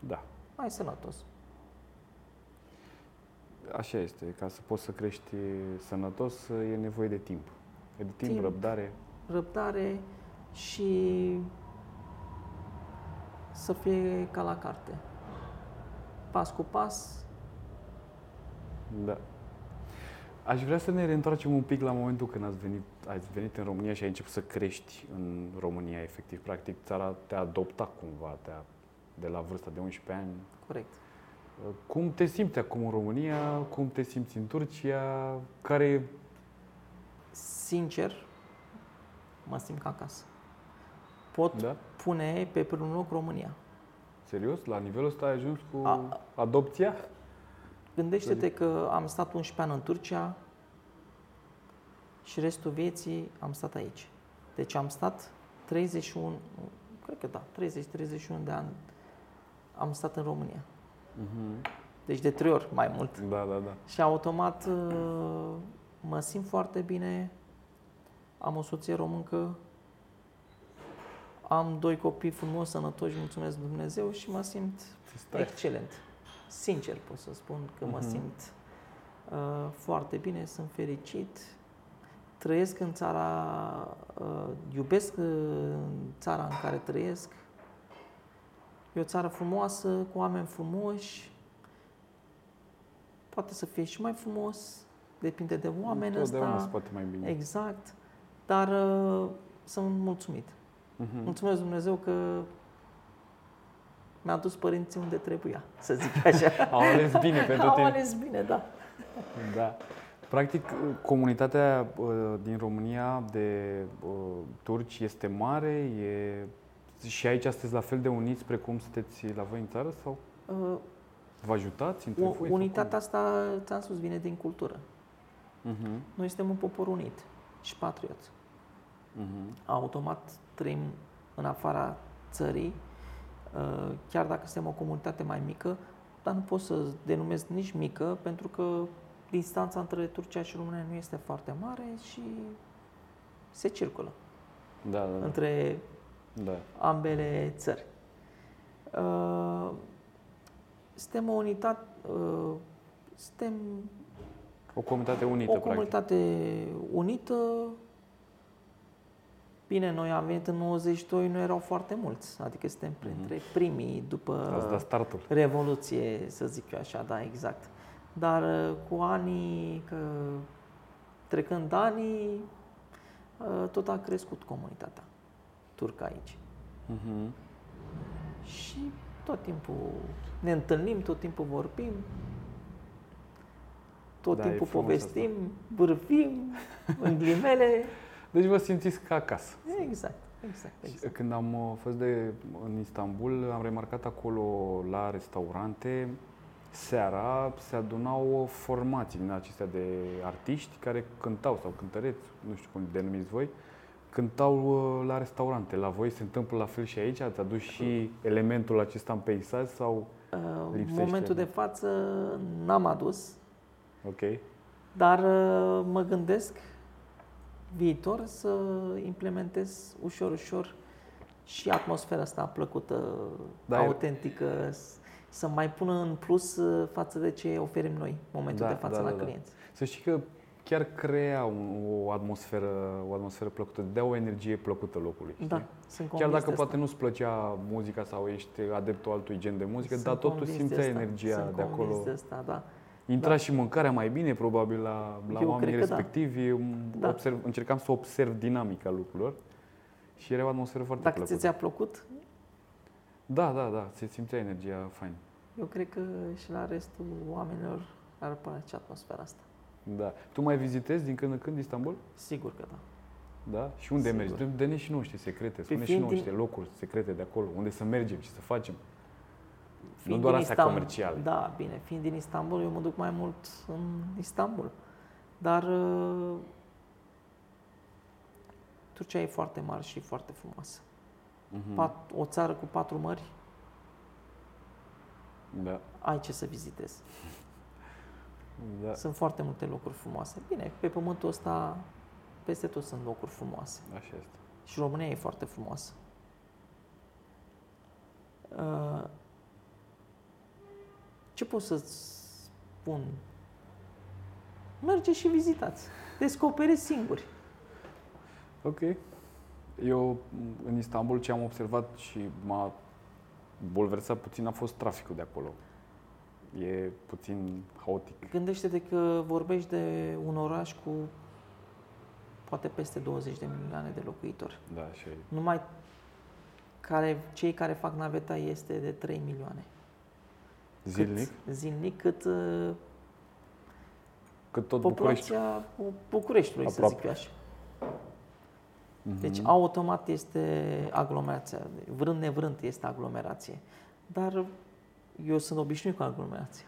Speaker 1: Da.
Speaker 2: mai sănătos.
Speaker 1: Așa este. Ca să poți să crești sănătos, e nevoie de timp. E de timp,
Speaker 2: Timp.
Speaker 1: răbdare.
Speaker 2: Răbdare și să fie ca la carte. Pas cu pas,
Speaker 1: Da. Aș vrea să ne reîntoarcem un pic la momentul când ați venit, ați venit în România și ai început să crești în România, efectiv. Practic, țara te-a adoptat cumva, te-a, de la vârsta de 11 ani.
Speaker 2: corect.
Speaker 1: Cum te simți acum în România? Cum te simți în Turcia? Care
Speaker 2: Sincer, mă simt ca acasă. Pot
Speaker 1: Da?
Speaker 2: pune pe primul loc România.
Speaker 1: Serios? La nivelul ăsta ai ajuns cu
Speaker 2: A-
Speaker 1: adopția?
Speaker 2: Gândește-te că am stat 11 ani în Turcia și restul vieții am stat aici. Deci am stat 31, cred că da, 30-31 de ani am stat în România.
Speaker 1: Mhm.
Speaker 2: Deci de trei ori mai mult.
Speaker 1: Da, da, da.
Speaker 2: Și automat uh, mă simt foarte bine, am o soție româncă, am doi copii frumos, sănătoși, mulțumesc Dumnezeu și mă simt
Speaker 1: Stai.
Speaker 2: excelent. Sincer pot să spun că mă
Speaker 1: Mhm.
Speaker 2: simt uh, foarte bine, sunt fericit, trăiesc în țara, uh, iubesc uh, țara în care trăiesc. E o țară frumoasă, cu oameni frumoși, poate să fie și mai frumos, depinde de oameni
Speaker 1: Întotdeauna
Speaker 2: ăsta.
Speaker 1: se poate mai bine.
Speaker 2: Exact, dar uh, sunt mulțumit.
Speaker 1: Mhm.
Speaker 2: Mulțumesc Dumnezeu că mi-a dus părinții unde trebuia, să zic așa. (laughs)
Speaker 1: Au ales bine pentru
Speaker 2: Au
Speaker 1: tine.
Speaker 2: ales bine, da.
Speaker 1: Da. Practic, comunitatea uh, din România de uh, turci este mare, e... și aici sunteți la fel de uniți precum sunteți la voi în țară sau
Speaker 2: Uh,
Speaker 1: vă ajutați între
Speaker 2: u-
Speaker 1: voi?
Speaker 2: unitatea asta, ți-am spus, vine din cultură.
Speaker 1: Uh-huh.
Speaker 2: Noi suntem un popor unit și patriot.
Speaker 1: Uh-huh.
Speaker 2: Automat trăim în afara țării, uh, chiar dacă suntem o comunitate mai mică, dar nu pot să denumesc nici mică, pentru că distanța între Turcia și România nu este foarte mare și se circulă
Speaker 1: Da, da, da.
Speaker 2: între
Speaker 1: da.
Speaker 2: ambele țări. Uh, Suntem o unitate, uh, suntem
Speaker 1: O comunitate unită,
Speaker 2: o
Speaker 1: practic.
Speaker 2: comunitate unită. Bine, noi am venit în 92, nu erau foarte mulți, adică suntem printre primii după
Speaker 1: Ați dat startul.
Speaker 2: Revoluție, să zic eu așa, da, exact. Dar uh, cu anii, că trecând anii, uh, tot a crescut comunitatea turcă aici.
Speaker 1: Mhm.
Speaker 2: Și tot timpul ne întâlnim, tot timpul vorbim, tot
Speaker 1: Da, e
Speaker 2: timpul
Speaker 1: frumos
Speaker 2: povestim, bârfim, în glimele. (laughs)
Speaker 1: Deci vă simțiți ca acasă.
Speaker 2: Exact, exact, exact.
Speaker 1: Când am uh, fost de, în Istanbul, am remarcat acolo la restaurante, seara se adunau formații din acestea de artiști care cântau sau cântăreți, nu știu cum denumiți voi, cântau uh, la restaurante. La voi se întâmplă la fel și aici? Ați adus și elementul acesta în peisaj sau
Speaker 2: Uh, În
Speaker 1: Lipsește.
Speaker 2: momentul de față n-am adus,
Speaker 1: ok?
Speaker 2: dar uh, mă gândesc viitor să implementez ușor, ușor și atmosfera asta plăcută,
Speaker 1: Da, e-
Speaker 2: autentică, s- să mai pună în plus uh, față de ce oferim noi în momentul
Speaker 1: Da,
Speaker 2: de față
Speaker 1: da,
Speaker 2: la
Speaker 1: da, da.
Speaker 2: clienți.
Speaker 1: Să știi că chiar crea un, o atmosferă, o atmosferă plăcută, dea o energie plăcută locului. știi?
Speaker 2: Da, sunt
Speaker 1: Chiar
Speaker 2: convins
Speaker 1: dacă
Speaker 2: de asta.
Speaker 1: poate nu-ți plăcea muzica sau ești adeptul altui gen de muzică,
Speaker 2: Sunt
Speaker 1: dar totuși
Speaker 2: convins de
Speaker 1: simțeai
Speaker 2: asta,
Speaker 1: energia
Speaker 2: sunt
Speaker 1: de
Speaker 2: convins
Speaker 1: acolo.
Speaker 2: De asta, da.
Speaker 1: Intra
Speaker 2: Da.
Speaker 1: și mâncarea mai bine, probabil, la, la
Speaker 2: Eu
Speaker 1: oamenii
Speaker 2: cred că da.
Speaker 1: respectivi.
Speaker 2: Da.
Speaker 1: Observ, încercam să observ dinamica lucrurilor și era o atmosferă foarte
Speaker 2: Dacă
Speaker 1: plăcută.
Speaker 2: ți ți-a plăcut,
Speaker 1: Da, da, da, se simțea energia fain.
Speaker 2: eu cred că și la restul oamenilor ar plăcea atmosfera asta.
Speaker 1: Da. Tu mai vizitezi din când în când Istanbul?
Speaker 2: Sigur că da.
Speaker 1: Da? Și unde
Speaker 2: Sigur.
Speaker 1: mergi? Dă-ne și nouă niște secrete, spune și
Speaker 2: fiind
Speaker 1: nouă
Speaker 2: din-
Speaker 1: niște locuri secrete de acolo, unde să mergem și să facem.
Speaker 2: Fiind
Speaker 1: doar
Speaker 2: din
Speaker 1: astea
Speaker 2: Istam-
Speaker 1: comerciale.
Speaker 2: Da, bine. Fiind din Istanbul, eu mă duc mai mult în Istanbul. Dar uh, Turcia e foarte mare și foarte frumoasă.
Speaker 1: Mhm.
Speaker 2: Pat, o țară cu patru mări,
Speaker 1: Da.
Speaker 2: ai ce să vizitezi. (laughs)
Speaker 1: da.
Speaker 2: Sunt foarte multe locuri frumoase. Bine, pe pământul ăsta, peste tot sunt locuri frumoase.
Speaker 1: Așa este.
Speaker 2: Și România e foarte frumoasă. Uh, Ce pot să-ți spun? Mergeți și vizitați. Descoperiți singuri.
Speaker 1: Ok. Eu în Istanbul ce am observat și m-a bulversat puțin a fost traficul de acolo. E puțin haotic.
Speaker 2: Gândește-te că vorbești de un oraș cu poate peste 20 de milioane de locuitori.
Speaker 1: Da, și
Speaker 2: Numai care, cei care fac naveta este de 3 milioane.
Speaker 1: Zilnic.
Speaker 2: Cât, zilnic, cât uh,
Speaker 1: Cât tot București.
Speaker 2: populația Bucureștiului, să
Speaker 1: Aproape.
Speaker 2: zic eu așa.
Speaker 1: Mhm.
Speaker 2: Deci automat este aglomerația. Vrând nevrând este aglomerație. Dar eu sunt obișnuit cu aglomerația.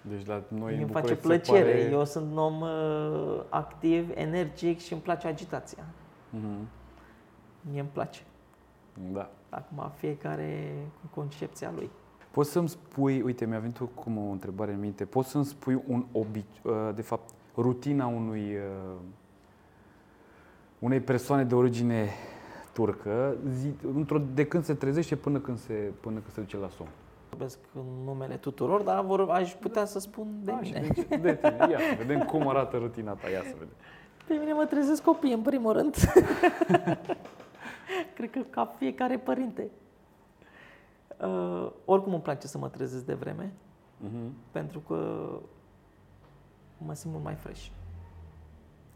Speaker 1: Deci la noi
Speaker 2: Mi
Speaker 1: în
Speaker 2: îmi face
Speaker 1: București se
Speaker 2: plăcere.
Speaker 1: Pare...
Speaker 2: Eu sunt un om uh, activ, energic și îmi place agitația.
Speaker 1: Mhm.
Speaker 2: Mie îmi place.
Speaker 1: Da.
Speaker 2: Acum fiecare cu concepția lui.
Speaker 1: Poți să-mi spui, uite, mi-a venit cum o întrebare în minte, poți să-mi spui un obici, uh, de fapt, rutina unui, uh, unei persoane de origine turcă, zi, într-o, de când se trezește până când se, până când se duce la somn.
Speaker 2: Vorbesc în numele tuturor, dar vor, aș putea să spun de
Speaker 1: Așa,
Speaker 2: mine.
Speaker 1: deci, de tine. Ia să vedem cum arată rutina ta, ia să vedem.
Speaker 2: Pe mine mă trezesc copii, în primul rând. (laughs) Cred că ca fiecare părinte. Uh, oricum îmi place să mă trezesc de vreme,
Speaker 1: Mhm.
Speaker 2: pentru că mă simt mult mai fresh.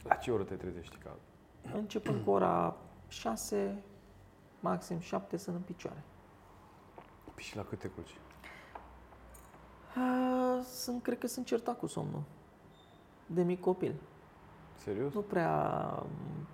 Speaker 1: La ce oră te trezești? Ca...
Speaker 2: Începând cu ora 6, maxim 7 sunt în picioare.
Speaker 1: Păi și la câte culci?
Speaker 2: Uh, sunt, cred că sunt certat cu somnul. De mic copil.
Speaker 1: Serios?
Speaker 2: Nu prea mm,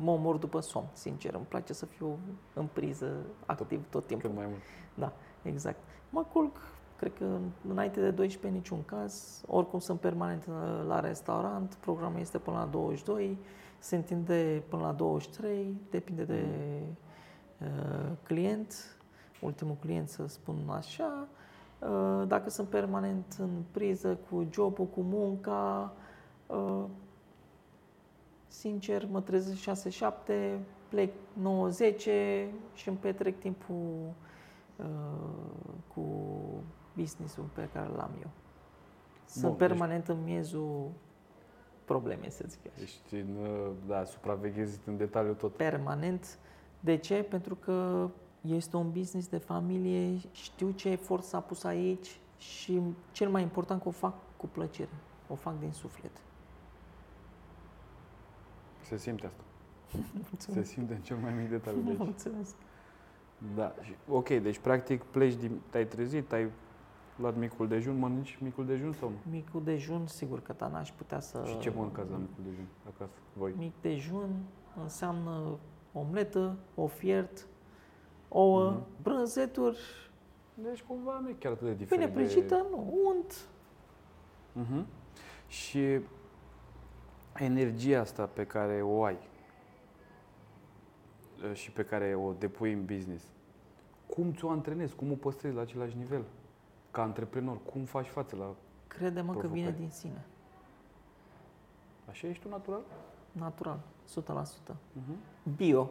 Speaker 2: mă omor după somn, sincer. Îmi place să fiu în priză, activ tot timpul.
Speaker 1: Cât mai mult.
Speaker 2: Da, exact. Mă culc, cred că înainte de 12 în niciun caz. Oricum sunt permanent uh, la restaurant, programul este până la 22, se întinde până la 23, depinde de uh, client, ultimul client să spun așa. Uh, Dacă sunt permanent în priză cu jobul, cu munca, uh, sincer, mă trezesc 6-7, plec 9-10 și îmi petrec timpul uh, cu business-ul pe care l-am eu. Sunt
Speaker 1: Bun, deci-
Speaker 2: permanent în miezul problemei, să zic așa.
Speaker 1: Ești în, uh, da, supraveghezi în detaliu tot.
Speaker 2: Permanent. De ce? Pentru că este un business de familie, știu ce efort s-a pus aici și cel mai important că o fac cu plăcere. O fac din suflet.
Speaker 1: Se simte asta. Se
Speaker 2: Mulțumesc.
Speaker 1: simte în cel mai mic detaliu de aici.
Speaker 2: Mulțumesc.
Speaker 1: Da. Și, ok, deci practic pleci, din, te-ai trezit, ai luat micul dejun, mănânci micul dejun sau nu?
Speaker 2: Micul dejun, sigur că ta n-aș putea să...
Speaker 1: Și ce mâncați la micul dejun acasă, voi?
Speaker 2: Mic dejun înseamnă omletă, ofiert, ouă,
Speaker 1: Mhm.
Speaker 2: brânzeturi,
Speaker 1: Deci cumva nu e chiar atât de diferit.
Speaker 2: pâine prăjită, nu, unt.
Speaker 1: De... Uh-huh. Și energia asta pe care o ai uh, și pe care o depui în business, cum ți-o antrenezi? Cum o păstrezi la același nivel? Ca antreprenor, cum faci față la...
Speaker 2: Crede-mă că vine
Speaker 1: Provocări.
Speaker 2: din sine,
Speaker 1: Așa ești tu natural?
Speaker 2: natural, 100%.
Speaker 1: Uh-huh.
Speaker 2: Bio. (laughs)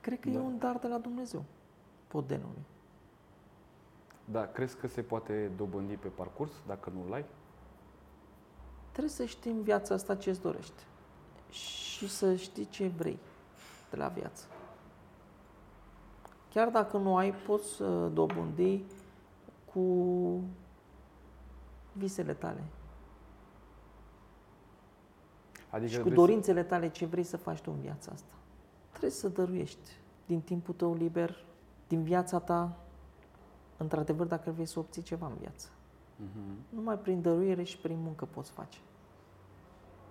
Speaker 2: Cred că
Speaker 1: Da.
Speaker 2: e un dar de la Dumnezeu, podenului.
Speaker 1: Da, crezi că se poate dobândi pe parcurs dacă nu-l ai?
Speaker 2: Trebuie să știi în viața asta ce îți dorești și să știi ce vrei de la viață. Chiar dacă nu ai, poți să dobândi cu visele tale
Speaker 1: Adică
Speaker 2: și cu
Speaker 1: trebuie să-
Speaker 2: dorințele tale ce vrei să faci tu în viața asta. Trebuie să dăruiești din timpul tău liber, din viața ta, într-adevăr, dacă vrei să obții ceva în viață.
Speaker 1: Mhm.
Speaker 2: Numai prin dăruire și prin muncă poți face.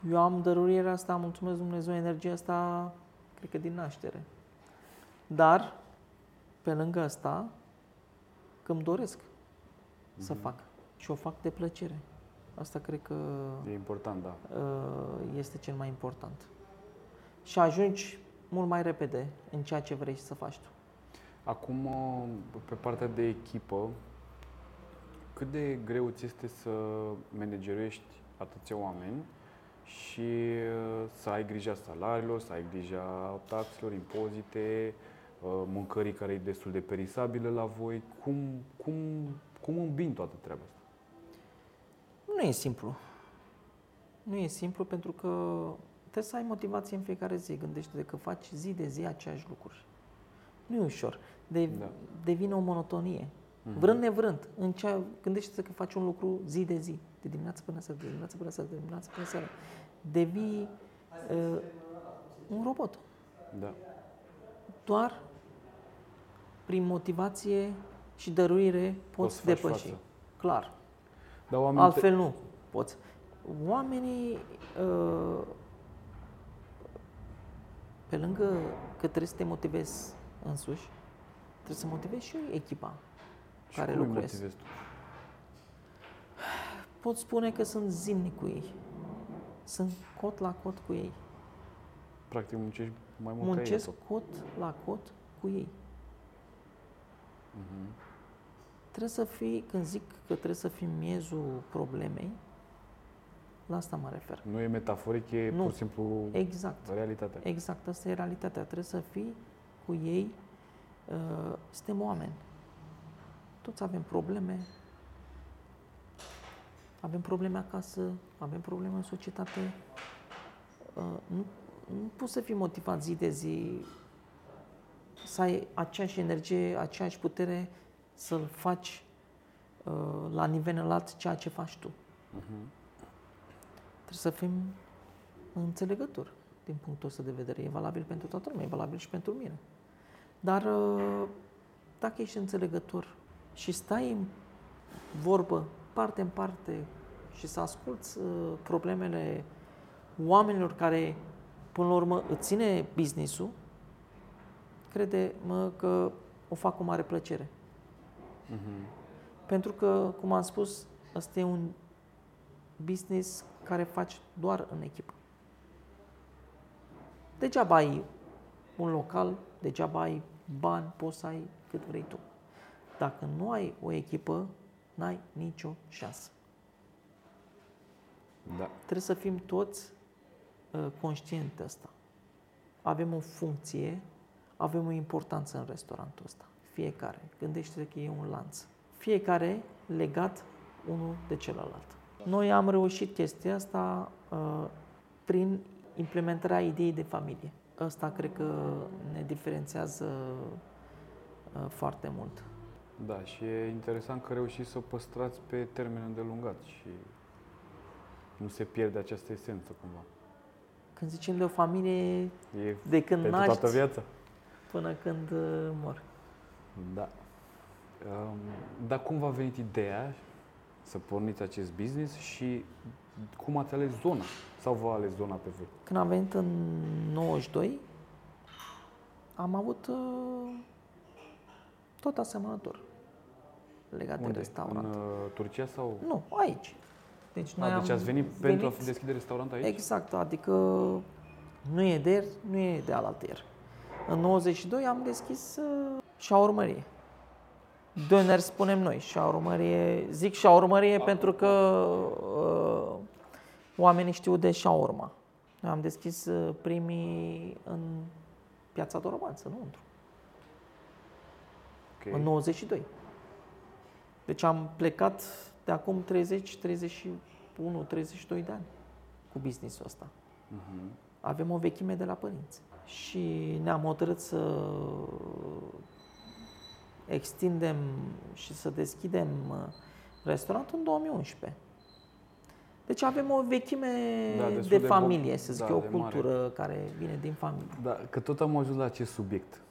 Speaker 2: Eu am dăruirea asta, mulțumesc Dumnezeu, energia asta, cred că din naștere. Dar, pe lângă asta, că îmi doresc să
Speaker 1: Mhm.
Speaker 2: fac. Și o fac de plăcere. Asta cred că
Speaker 1: E important, da.
Speaker 2: uh, este cel mai important. Și ajungi mult mai repede în ceea ce vrei să faci tu.
Speaker 1: Acum, uh, pe partea de echipă, cât de greu ți este să managerești atâția oameni și uh, să ai grija salariilor, să ai grija taxelor, impozite, uh, mâncării care e destul de perisabilă la voi. Cum, cum, cum îmbin toată treaba asta?
Speaker 2: Nu e simplu. Nu e simplu pentru că trebuie să ai motivație în fiecare zi. Gândește-te că faci zi de zi aceeași lucruri. Nu e ușor. De,
Speaker 1: Da.
Speaker 2: Devine o monotonie.
Speaker 1: Mhm.
Speaker 2: Vrând nevrând. În cea, gândește-te că faci un lucru zi de zi. De dimineață până seara, de dimineață până seara, de dimineață până seara. Devii uh, un robot.
Speaker 1: Da.
Speaker 2: Doar prin motivație și dăruire poți,
Speaker 1: să faci
Speaker 2: depăși.
Speaker 1: față.
Speaker 2: Clar.
Speaker 1: Dar oamenii te-
Speaker 2: Altfel nu poți. Oamenii, uh, pe lângă că trebuie să te motivezi însuși, trebuie să motivezi și echipa
Speaker 1: și
Speaker 2: care
Speaker 1: cum îi
Speaker 2: lucrezi.
Speaker 1: motivezi tu?
Speaker 2: Pot spune că sunt zilnic cu ei. Sunt cot la cot cu ei.
Speaker 1: Practic muncești mai mult ca ei
Speaker 2: Muncesc
Speaker 1: tot.
Speaker 2: cot la cot cu ei.
Speaker 1: Mhm.
Speaker 2: Trebuie să fii, când zic că trebuie să fii miezul problemei, la asta mă refer.
Speaker 1: Nu e metaforic, e
Speaker 2: Nu.
Speaker 1: pur și simplu
Speaker 2: Exact.
Speaker 1: realitatea.
Speaker 2: Exact, asta e realitatea. Trebuie să fii cu ei. Uh, Suntem oameni. Toți avem probleme. Avem probleme acasă, avem probleme în societate. Uh, Nu, nu poți să fii motivat zi de zi, să ai aceeași energie, aceeași putere să-l faci uh, la nivel înalt ceea ce faci tu.
Speaker 1: Mhm.
Speaker 2: Trebuie să fim înțelegători din punctul ăsta de vedere. E valabil pentru toată lumea, e valabil și pentru mine. Dar uh, dacă ești înțelegător și stai în vorbă, parte în parte și să asculți uh, problemele oamenilor care, până la urmă, îți ține business-ul, crede-mă că o fac cu mare plăcere.
Speaker 1: Mhm.
Speaker 2: Pentru că, cum am spus, ăsta e un business care faci doar în echipă. Degeaba ai un local, degeaba ai bani, poți să ai cât vrei tu. Dacă nu ai o echipă, n-ai nicio șansă.
Speaker 1: Da.
Speaker 2: Trebuie să fim toți uh, conștienti de asta. Avem o funcție, avem o importanță în restaurantul ăsta. Fiecare. Gândește că e un lanț. Fiecare legat unul de celălalt. Noi am reușit chestia asta uh, prin implementarea ideii de familie. Asta cred că ne diferențiază uh, foarte mult.
Speaker 1: Da, și e interesant că reușiți să o păstrați pe termen îndelungat și nu se pierde această esență cumva.
Speaker 2: Când zicem de o familie,
Speaker 1: E
Speaker 2: de când
Speaker 1: pentru
Speaker 2: naști
Speaker 1: toată viața.
Speaker 2: până când uh, mor.
Speaker 1: Da. Um, dar cum v-a venit ideea să porniți acest business și cum ați ales zona? Sau v-a ales zona pe voi?
Speaker 2: Când am venit în 92, am avut uh, tot asemănător legat de
Speaker 1: Unde?
Speaker 2: restaurant.
Speaker 1: În uh, Turcia sau?
Speaker 2: Nu, aici. Deci noi
Speaker 1: A, deci
Speaker 2: am
Speaker 1: ați venit, pentru a fi deschide restaurant aici?
Speaker 2: Exact, adică nu e de ieri, nu e de alaltăieri. În 92 am deschis uh, șaurmărie. Döner spunem noi, șaurmărie, zic șaurmărie pentru că uh, oamenii știu de șaurma. Noi am deschis uh, primii în piața Dorobanță, nu într
Speaker 1: Ok.
Speaker 2: în 92. Deci am plecat de acum 30, 31, 32 de ani cu businessul ăsta.
Speaker 1: Mhm.
Speaker 2: Avem o vechime de la părinți. Și ne-am hotărât să extindem și să deschidem uh, restaurantul în 2011. Deci avem o vechime
Speaker 1: Da, destul
Speaker 2: de
Speaker 1: de
Speaker 2: familie,
Speaker 1: bog-
Speaker 2: să zic
Speaker 1: da,
Speaker 2: eu, o
Speaker 1: de mare.
Speaker 2: cultură care vine din familie.
Speaker 1: Da, că tot am ajuns la acest subiect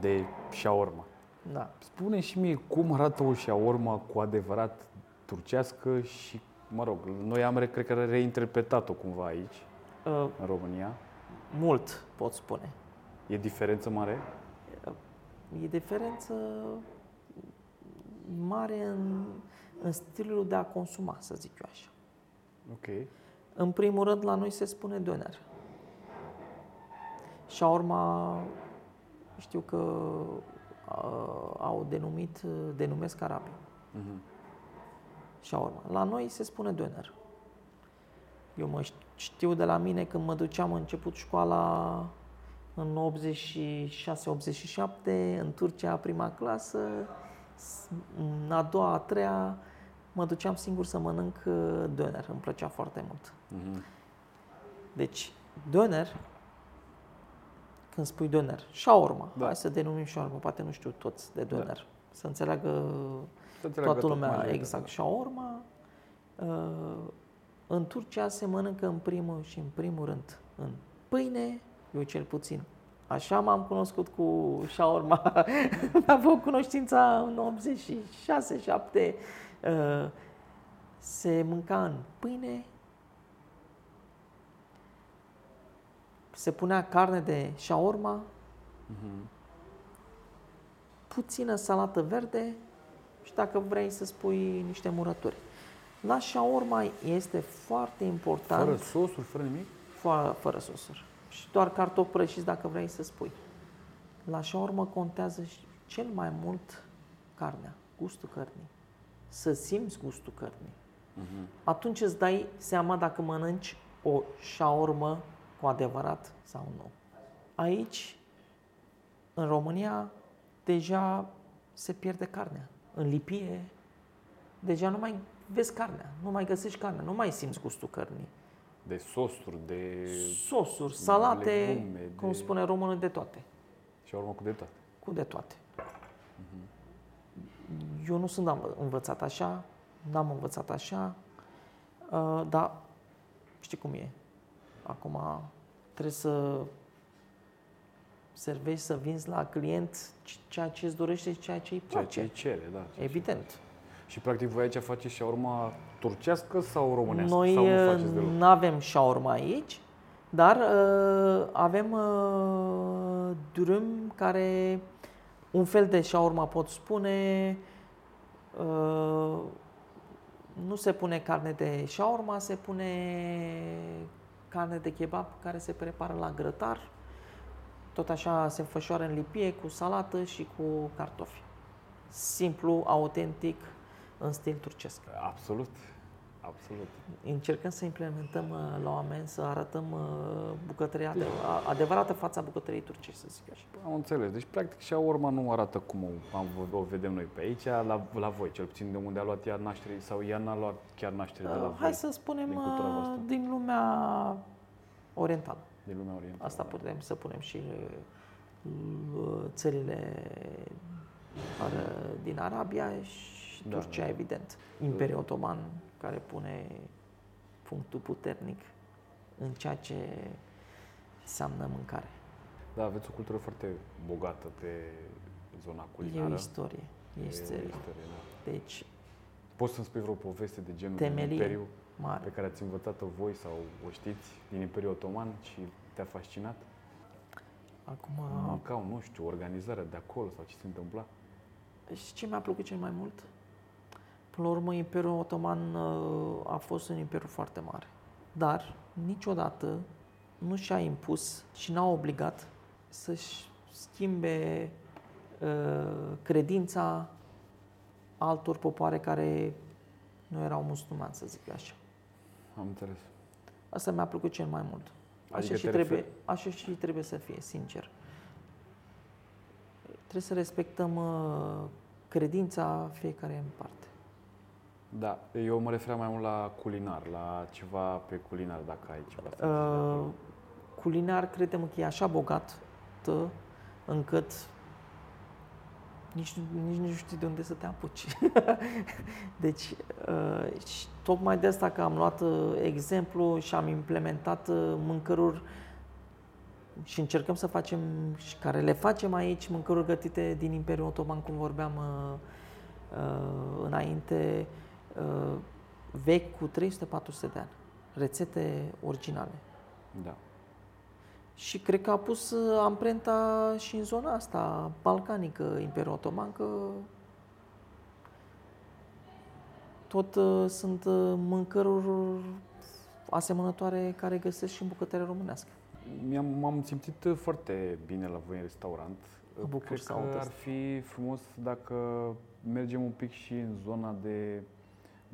Speaker 1: de shawarma.
Speaker 2: Da.
Speaker 1: Spune și mie cum arată o shawarma cu adevărat turcească și, mă rog, noi am, re- cred că, reinterpretat-o cumva aici,
Speaker 2: Uh,
Speaker 1: în România.
Speaker 2: mult, pot spune.
Speaker 1: E diferență mare?
Speaker 2: E diferență mare în, în stilul de a consuma, să zic eu așa.
Speaker 1: Ok.
Speaker 2: În primul rând, la noi se spune doner. Shawarma, știu că uh, au denumit, denumesc arabii.
Speaker 1: Mhm.
Speaker 2: Shawarma. La noi se spune doner. Eu mă ș- știu de la mine când mă duceam, am început școala în 86-87, în Turcia, prima clasă, s- în a doua, a treia, mă duceam singur să mănânc uh, doner. Îmi plăcea foarte mult.
Speaker 1: Mhm.
Speaker 2: Deci, doner, când spui doner, shawarma,
Speaker 1: Da.
Speaker 2: da. hai să denumim shawarma, poate nu știu toți de doner, da. să înțeleagă
Speaker 1: Să înțeleagă
Speaker 2: toată
Speaker 1: tot
Speaker 2: lumea
Speaker 1: majoritatea,
Speaker 2: exact.
Speaker 1: da.
Speaker 2: Shawarma, uh, în Turcia se mănâncă în primul și în primul rând în pâine, eu cel puțin. Așa m-am cunoscut cu shawarma. (laughs) Am avut cunoștința în 86, 7. Uh, se mânca în pâine, se punea carne de shawarma,
Speaker 1: Mhm.
Speaker 2: puțină salată verde și dacă vrei să spui niște murături. La shawarma este foarte important,
Speaker 1: Fără sosuri, fără nimic?
Speaker 2: fără, fără sosuri. Și doar cartofi prăjiți dacă vrei să spui. La shawarma contează și cel mai mult carnea, gustul cărnii. Să simți gustul cărnii.
Speaker 1: Mhm.
Speaker 2: Atunci îți dai seama dacă mănânci o shawarma cu adevărat sau nu. Aici, în România, deja se pierde carnea. În lipie, deja nu mai vezi carnea, nu mai găsești carnea, nu mai simți gustul cărnii.
Speaker 1: De sosuri, de
Speaker 2: Sosuri, salate,
Speaker 1: legume,
Speaker 2: cum
Speaker 1: de-
Speaker 2: spune românul, de toate.
Speaker 1: shawarma cu de toate.
Speaker 2: Cu de toate. Eu nu sunt am- învățat așa, n-am învățat așa, uh, dar știi cum e. Acum trebuie să servești, să vinzi la client ceea ce îți dorește și ceea ce îi
Speaker 1: Ceea
Speaker 2: place.
Speaker 1: ce îi cere, da. ceea ce-
Speaker 2: Evident.
Speaker 1: Și practic voi aici faceți shawarma turcească sau românească?
Speaker 2: Noi
Speaker 1: sau nu
Speaker 2: uh,
Speaker 1: faceți deloc?
Speaker 2: nu avem shawarma aici, dar uh, avem uh, dürüm care un fel de shawarma pot spune uh, nu se pune carne de shawarma, se pune carne de kebab care se prepară la grătar. Tot așa se înfășoară în lipie cu salată și cu cartofi. simplu, autentic, în stil turcesc.
Speaker 1: Absolut. Absolut.
Speaker 2: Încercăm să implementăm uh, la oameni, să arătăm uh, bucătăria, ade- a- adevărată fața bucătăriei turcești, să zic așa.
Speaker 1: Am înțeles. Deci, practic, și urma nu arată cum o, am, o vedem noi pe aici, la, la voi, cel puțin de unde a luat ea naștere, sau ea n-a luat chiar naștere de la
Speaker 2: Uh,
Speaker 1: voi,
Speaker 2: Hai să spunem
Speaker 1: din cultura
Speaker 2: uh,
Speaker 1: voastră.
Speaker 2: din lumea orientală.
Speaker 1: din lumea orientală.
Speaker 2: Asta putem să punem și uh, țările uh, din Arabia și
Speaker 1: Da,
Speaker 2: Turcia,
Speaker 1: da, da.
Speaker 2: evident. Imperiul Otoman, care pune punctul puternic în ceea ce înseamnă mâncare.
Speaker 1: Da, aveți o cultură foarte bogată pe zona
Speaker 2: E
Speaker 1: culinară.
Speaker 2: o istorie. E
Speaker 1: E o
Speaker 2: istorie.
Speaker 1: istorie, da.
Speaker 2: Deci,
Speaker 1: Poți să-mi spui vreo poveste de genul din
Speaker 2: Temelie.
Speaker 1: Imperiu
Speaker 2: mare.
Speaker 1: pe care ați învățat-o voi sau o știți din Imperiul Otoman și te-a fascinat?
Speaker 2: Acum,
Speaker 1: Mâncau, nu știu, organizarea de acolo sau ce se întâmpla?
Speaker 2: Și ce mi-a plăcut cel mai mult? Până la urmă, Imperiul Otoman uh, a fost un imperiu foarte mare. Dar niciodată nu și-a impus și n-a obligat să-și schimbe uh, credința altor popoare care nu erau musulmani, să zic așa.
Speaker 1: Am înțeles.
Speaker 2: Asta mi-a plăcut cel mai mult. Așa,
Speaker 1: Adică
Speaker 2: și
Speaker 1: te
Speaker 2: trebuie,
Speaker 1: referi-
Speaker 2: așa și trebuie să fie, sincer. Trebuie să respectăm uh, credința fiecare în parte.
Speaker 1: Da, eu mă referam mai mult la culinar, la ceva pe culinar, dacă ai ceva să zici de
Speaker 2: Uh,
Speaker 1: acolo.
Speaker 2: culinar credem că e așa bogat încât nici, nu- nici nu știi de unde să te apuci. (laughs) deci, uh, și tocmai de asta că am luat uh, exemplu și am implementat uh, mâncăruri și încercăm să facem și care le facem aici, mâncăruri gătite din Imperiul Otoman, cum vorbeam uh, uh, înainte, uh, vechi cu 300-400 de ani. Rețete originale.
Speaker 1: Da.
Speaker 2: Și cred că a pus uh, amprenta și în zona asta balcanică, Imperiul Otoman, că tot uh, sunt uh, mâncăruri asemănătoare care găsesc și în bucătăria românească.
Speaker 1: Mi-am, m-am simțit foarte bine la voi în restaurant.
Speaker 2: Mă bucur
Speaker 1: Cred
Speaker 2: să
Speaker 1: că
Speaker 2: aud
Speaker 1: ar
Speaker 2: asta.
Speaker 1: fi frumos dacă mergem un pic și în zona de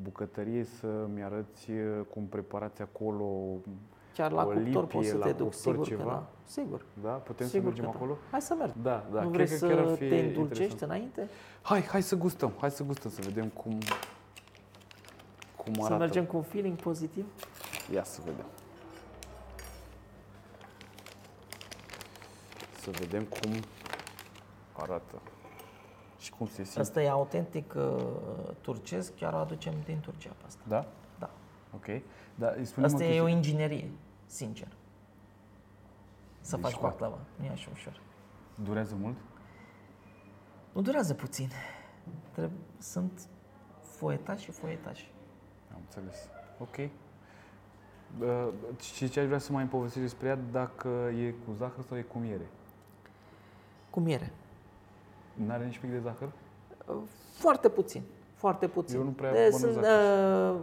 Speaker 1: bucătărie să-mi arăți uh, cum preparați acolo,
Speaker 2: Chiar la
Speaker 1: O
Speaker 2: cuptor
Speaker 1: lipie,
Speaker 2: poți să
Speaker 1: la
Speaker 2: te duc,
Speaker 1: cuptor
Speaker 2: sigur
Speaker 1: ceva?
Speaker 2: că da. Sigur,
Speaker 1: da? Putem
Speaker 2: sigur
Speaker 1: să mergem
Speaker 2: că da.
Speaker 1: acolo?
Speaker 2: Hai să mergem.
Speaker 1: Da, da.
Speaker 2: nu
Speaker 1: cred
Speaker 2: vrei
Speaker 1: că chiar ar
Speaker 2: să
Speaker 1: fi
Speaker 2: te indulgești
Speaker 1: interesant.
Speaker 2: înainte?
Speaker 1: Hai, hai să gustăm, hai să gustăm, să vedem cum, cum arată.
Speaker 2: Să mergem cu un feeling pozitiv?
Speaker 1: Ia să vedem. Să vedem cum arată și cum se simte.
Speaker 2: Asta e autentic uh, turcesc, chiar o aducem din Turcia pe asta.
Speaker 1: Da?
Speaker 2: Da.
Speaker 1: Ok. Da, îi spunem
Speaker 2: Asta
Speaker 1: o
Speaker 2: e o
Speaker 1: chestie.
Speaker 2: inginerie, sincer. Să
Speaker 1: Deci
Speaker 2: faci
Speaker 1: fac-
Speaker 2: baclava. Nu e așa ușor.
Speaker 1: Durează mult?
Speaker 2: Nu durează puțin. Treb- Sunt foetași și foetași.
Speaker 1: Am înțeles. Ok. Uh, și ce aș vrea să mai îmi povestești despre ea, dacă e cu zahăr sau e cu miere?
Speaker 2: Cu miere.
Speaker 1: N-are nici pic de zahăr?
Speaker 2: Uh, Foarte puțin. Foarte puțin.
Speaker 1: Eu nu prea
Speaker 2: De,
Speaker 1: mănânc
Speaker 2: sunt
Speaker 1: zahăr.
Speaker 2: uh,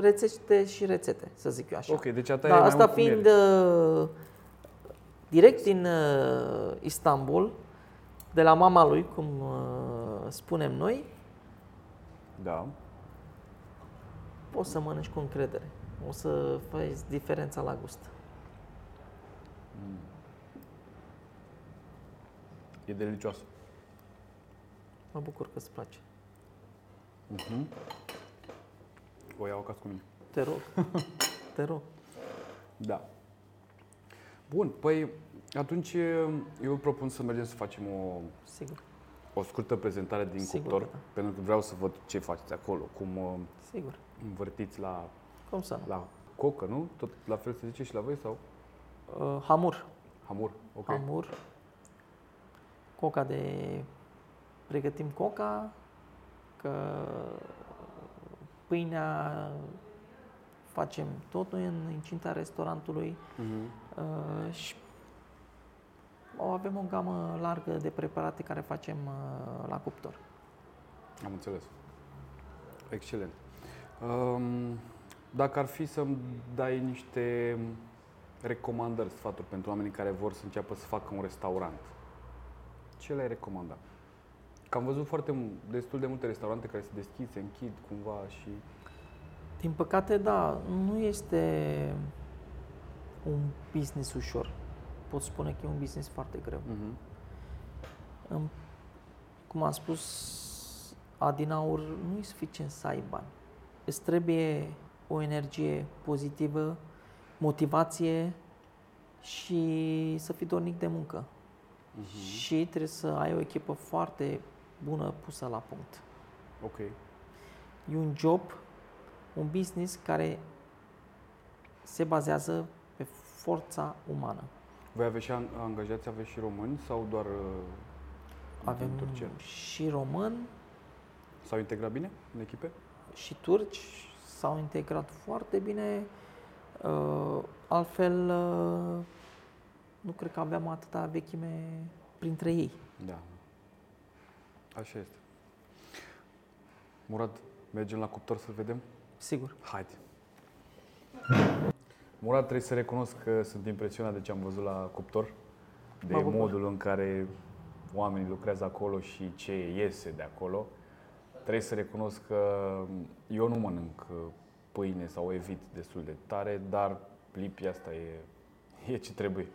Speaker 2: rețete și rețete, să zic eu așa.
Speaker 1: Ok, deci a ta
Speaker 2: Da,
Speaker 1: e mai
Speaker 2: asta
Speaker 1: mult cu
Speaker 2: fiind
Speaker 1: miere.
Speaker 2: uh, direct din uh, Istanbul, de la mama lui, cum uh, spunem noi,
Speaker 1: Da.
Speaker 2: poți să mănânci cu încredere. O să faci diferența la gust.
Speaker 1: E delicioasă.
Speaker 2: Mă bucur că îți place.
Speaker 1: Mhm. O iau acasă cu mine.
Speaker 2: Te rog. (laughs) Te rog.
Speaker 1: Da. Bun, păi atunci eu propun să mergem să facem o,
Speaker 2: Sigur.
Speaker 1: o scurtă prezentare din
Speaker 2: Sigur
Speaker 1: cuptor,
Speaker 2: că da.
Speaker 1: pentru că vreau să văd ce faceți acolo, cum uh,
Speaker 2: Sigur.
Speaker 1: învârtiți la,
Speaker 2: Cum să nu?
Speaker 1: la cocă, nu? Tot la fel se zice și la voi sau
Speaker 2: Uh, hamur.
Speaker 1: hamur? Ok.
Speaker 2: Hamur. Coca de... Pregătim coca, că pâinea facem totul în incinta restaurantului
Speaker 1: Mhm.
Speaker 2: uh, și o avem o gamă largă de preparate care facem uh, la cuptor.
Speaker 1: Am înțeles. Excelent. Um, dacă ar fi să-mi dai niște recomandări, sfaturi pentru oamenii care vor să înceapă să facă un restaurant, ce le-ai recomanda? Că am văzut foarte mu- destul de multe restaurante care se deschid, se închid cumva și...
Speaker 2: Din păcate, da, nu este un business ușor. Pot spune că e un business foarte greu.
Speaker 1: Mhm.
Speaker 2: În- Cum am spus, adinaur nu e suficient să ai bani. Îți trebuie o energie pozitivă, motivație și să fii dornic de muncă.
Speaker 1: Mhm.
Speaker 2: Și trebuie să ai o echipă foarte bună pusă la punct.
Speaker 1: Ok.
Speaker 2: E un job, un business care se bazează pe forța umană.
Speaker 1: Voi aveți și an- angajați, aveți și români sau doar uh,
Speaker 2: Avem
Speaker 1: turceni?
Speaker 2: și români
Speaker 1: S-au integrat bine în echipe?
Speaker 2: și turci, s-au integrat foarte bine. Uh, Altfel, uh, nu cred că aveam atâta vechime printre ei.
Speaker 1: Da. Așa este. Murad, mergem la cuptor să vedem?
Speaker 2: Sigur.
Speaker 1: Haide. Murad, trebuie să recunosc că sunt impresionat de ce am văzut la cuptor, de
Speaker 2: Mă bucur.
Speaker 1: modul în care oamenii lucrează acolo și ce iese de acolo. Trebuie să recunosc că eu nu mănânc uh, pâine sau o evit destul de tare, dar lipia asta e, e ce trebuie.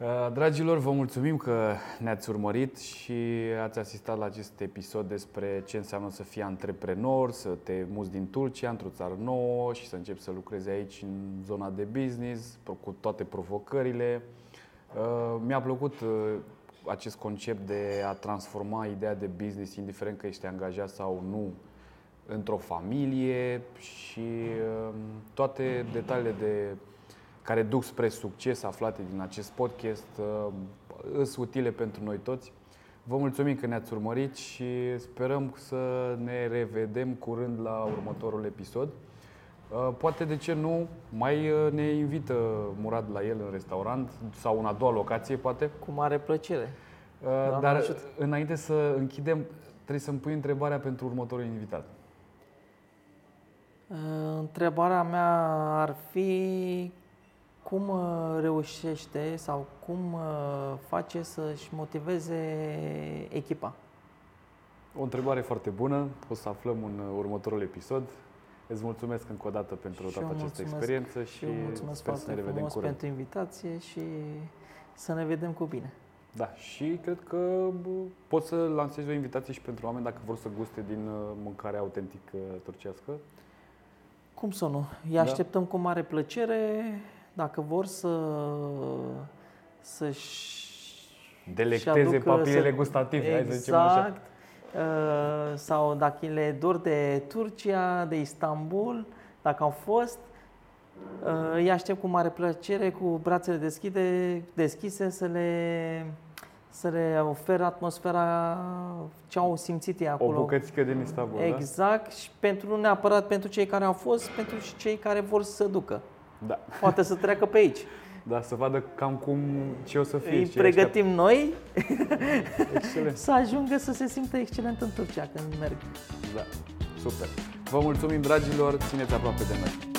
Speaker 1: Uh, Dragilor, vă mulțumim că ne-ați urmărit și ați asistat la acest episod despre ce înseamnă să fii antreprenor, să te muți din Turcia într-o țară nouă și să începi să lucrezi aici în zona de business, cu toate provocările. Uh, Mi-a plăcut uh, acest concept de a transforma ideea de business, indiferent că ești angajat sau nu, într-o familie și uh, toate detaliile de care duc spre succes aflate din acest podcast uh, sunt utile pentru noi toți. Vă mulțumim că ne-ați urmărit și sperăm să ne revedem curând la următorul episod. Uh, Poate de ce nu, mai uh, ne invită Murad la el în restaurant sau în a doua locație, poate.
Speaker 2: Cu mare plăcere.
Speaker 1: Uh,
Speaker 2: Doamne
Speaker 1: Dar
Speaker 2: ajută.
Speaker 1: înainte să închidem, trebuie să-mi pui întrebarea pentru următorul invitat.
Speaker 2: Uh, Întrebarea mea ar fi cum uh, reușește sau cum uh, face să-și motiveze echipa.
Speaker 1: O întrebare foarte bună, o să aflăm în uh, următorul episod. Îți mulțumesc încă o dată pentru
Speaker 2: Și
Speaker 1: toată
Speaker 2: eu
Speaker 1: această
Speaker 2: mulțumesc-
Speaker 1: experiență
Speaker 2: Și
Speaker 1: și
Speaker 2: eu mulțumesc
Speaker 1: sper să
Speaker 2: foarte
Speaker 1: ne revedem
Speaker 2: frumos
Speaker 1: curând.
Speaker 2: pentru invitație și să ne vedem cu bine.
Speaker 1: Da, și cred că bă, poți să lansezi o invitație și pentru oameni dacă vor să guste din uh, mâncarea autentică turcească.
Speaker 2: Cum să nu? Îi
Speaker 1: Da.
Speaker 2: așteptăm cu mare plăcere. Dacă vor să să-și
Speaker 1: Delecteze
Speaker 2: aducă
Speaker 1: papilele
Speaker 2: să-
Speaker 1: gustative, hai să zicem așa.
Speaker 2: Exact. Uh, sau dacă le dor de Turcia, de Istanbul, dacă au fost, uh, îi aștept cu mare plăcere, cu brațele deschide, deschise, să le, să le ofer atmosfera ce au simțit ei
Speaker 1: O
Speaker 2: acolo.
Speaker 1: bucățică din Istanbul, da?
Speaker 2: Exact, și pentru nu neapărat pentru cei care au fost, pentru și cei care vor să se ducă.
Speaker 1: Da?
Speaker 2: Poate să treacă pe aici.
Speaker 1: Da, să vadă cam cum, ce o să fie.
Speaker 2: Îi
Speaker 1: și ce
Speaker 2: pregătim noi
Speaker 1: așteaptă. Excelent. (laughs)
Speaker 2: să ajungă să se simtă excelent în Turcia când merg.
Speaker 1: Da, super. Vă mulțumim, dragilor, țineți aproape de noi.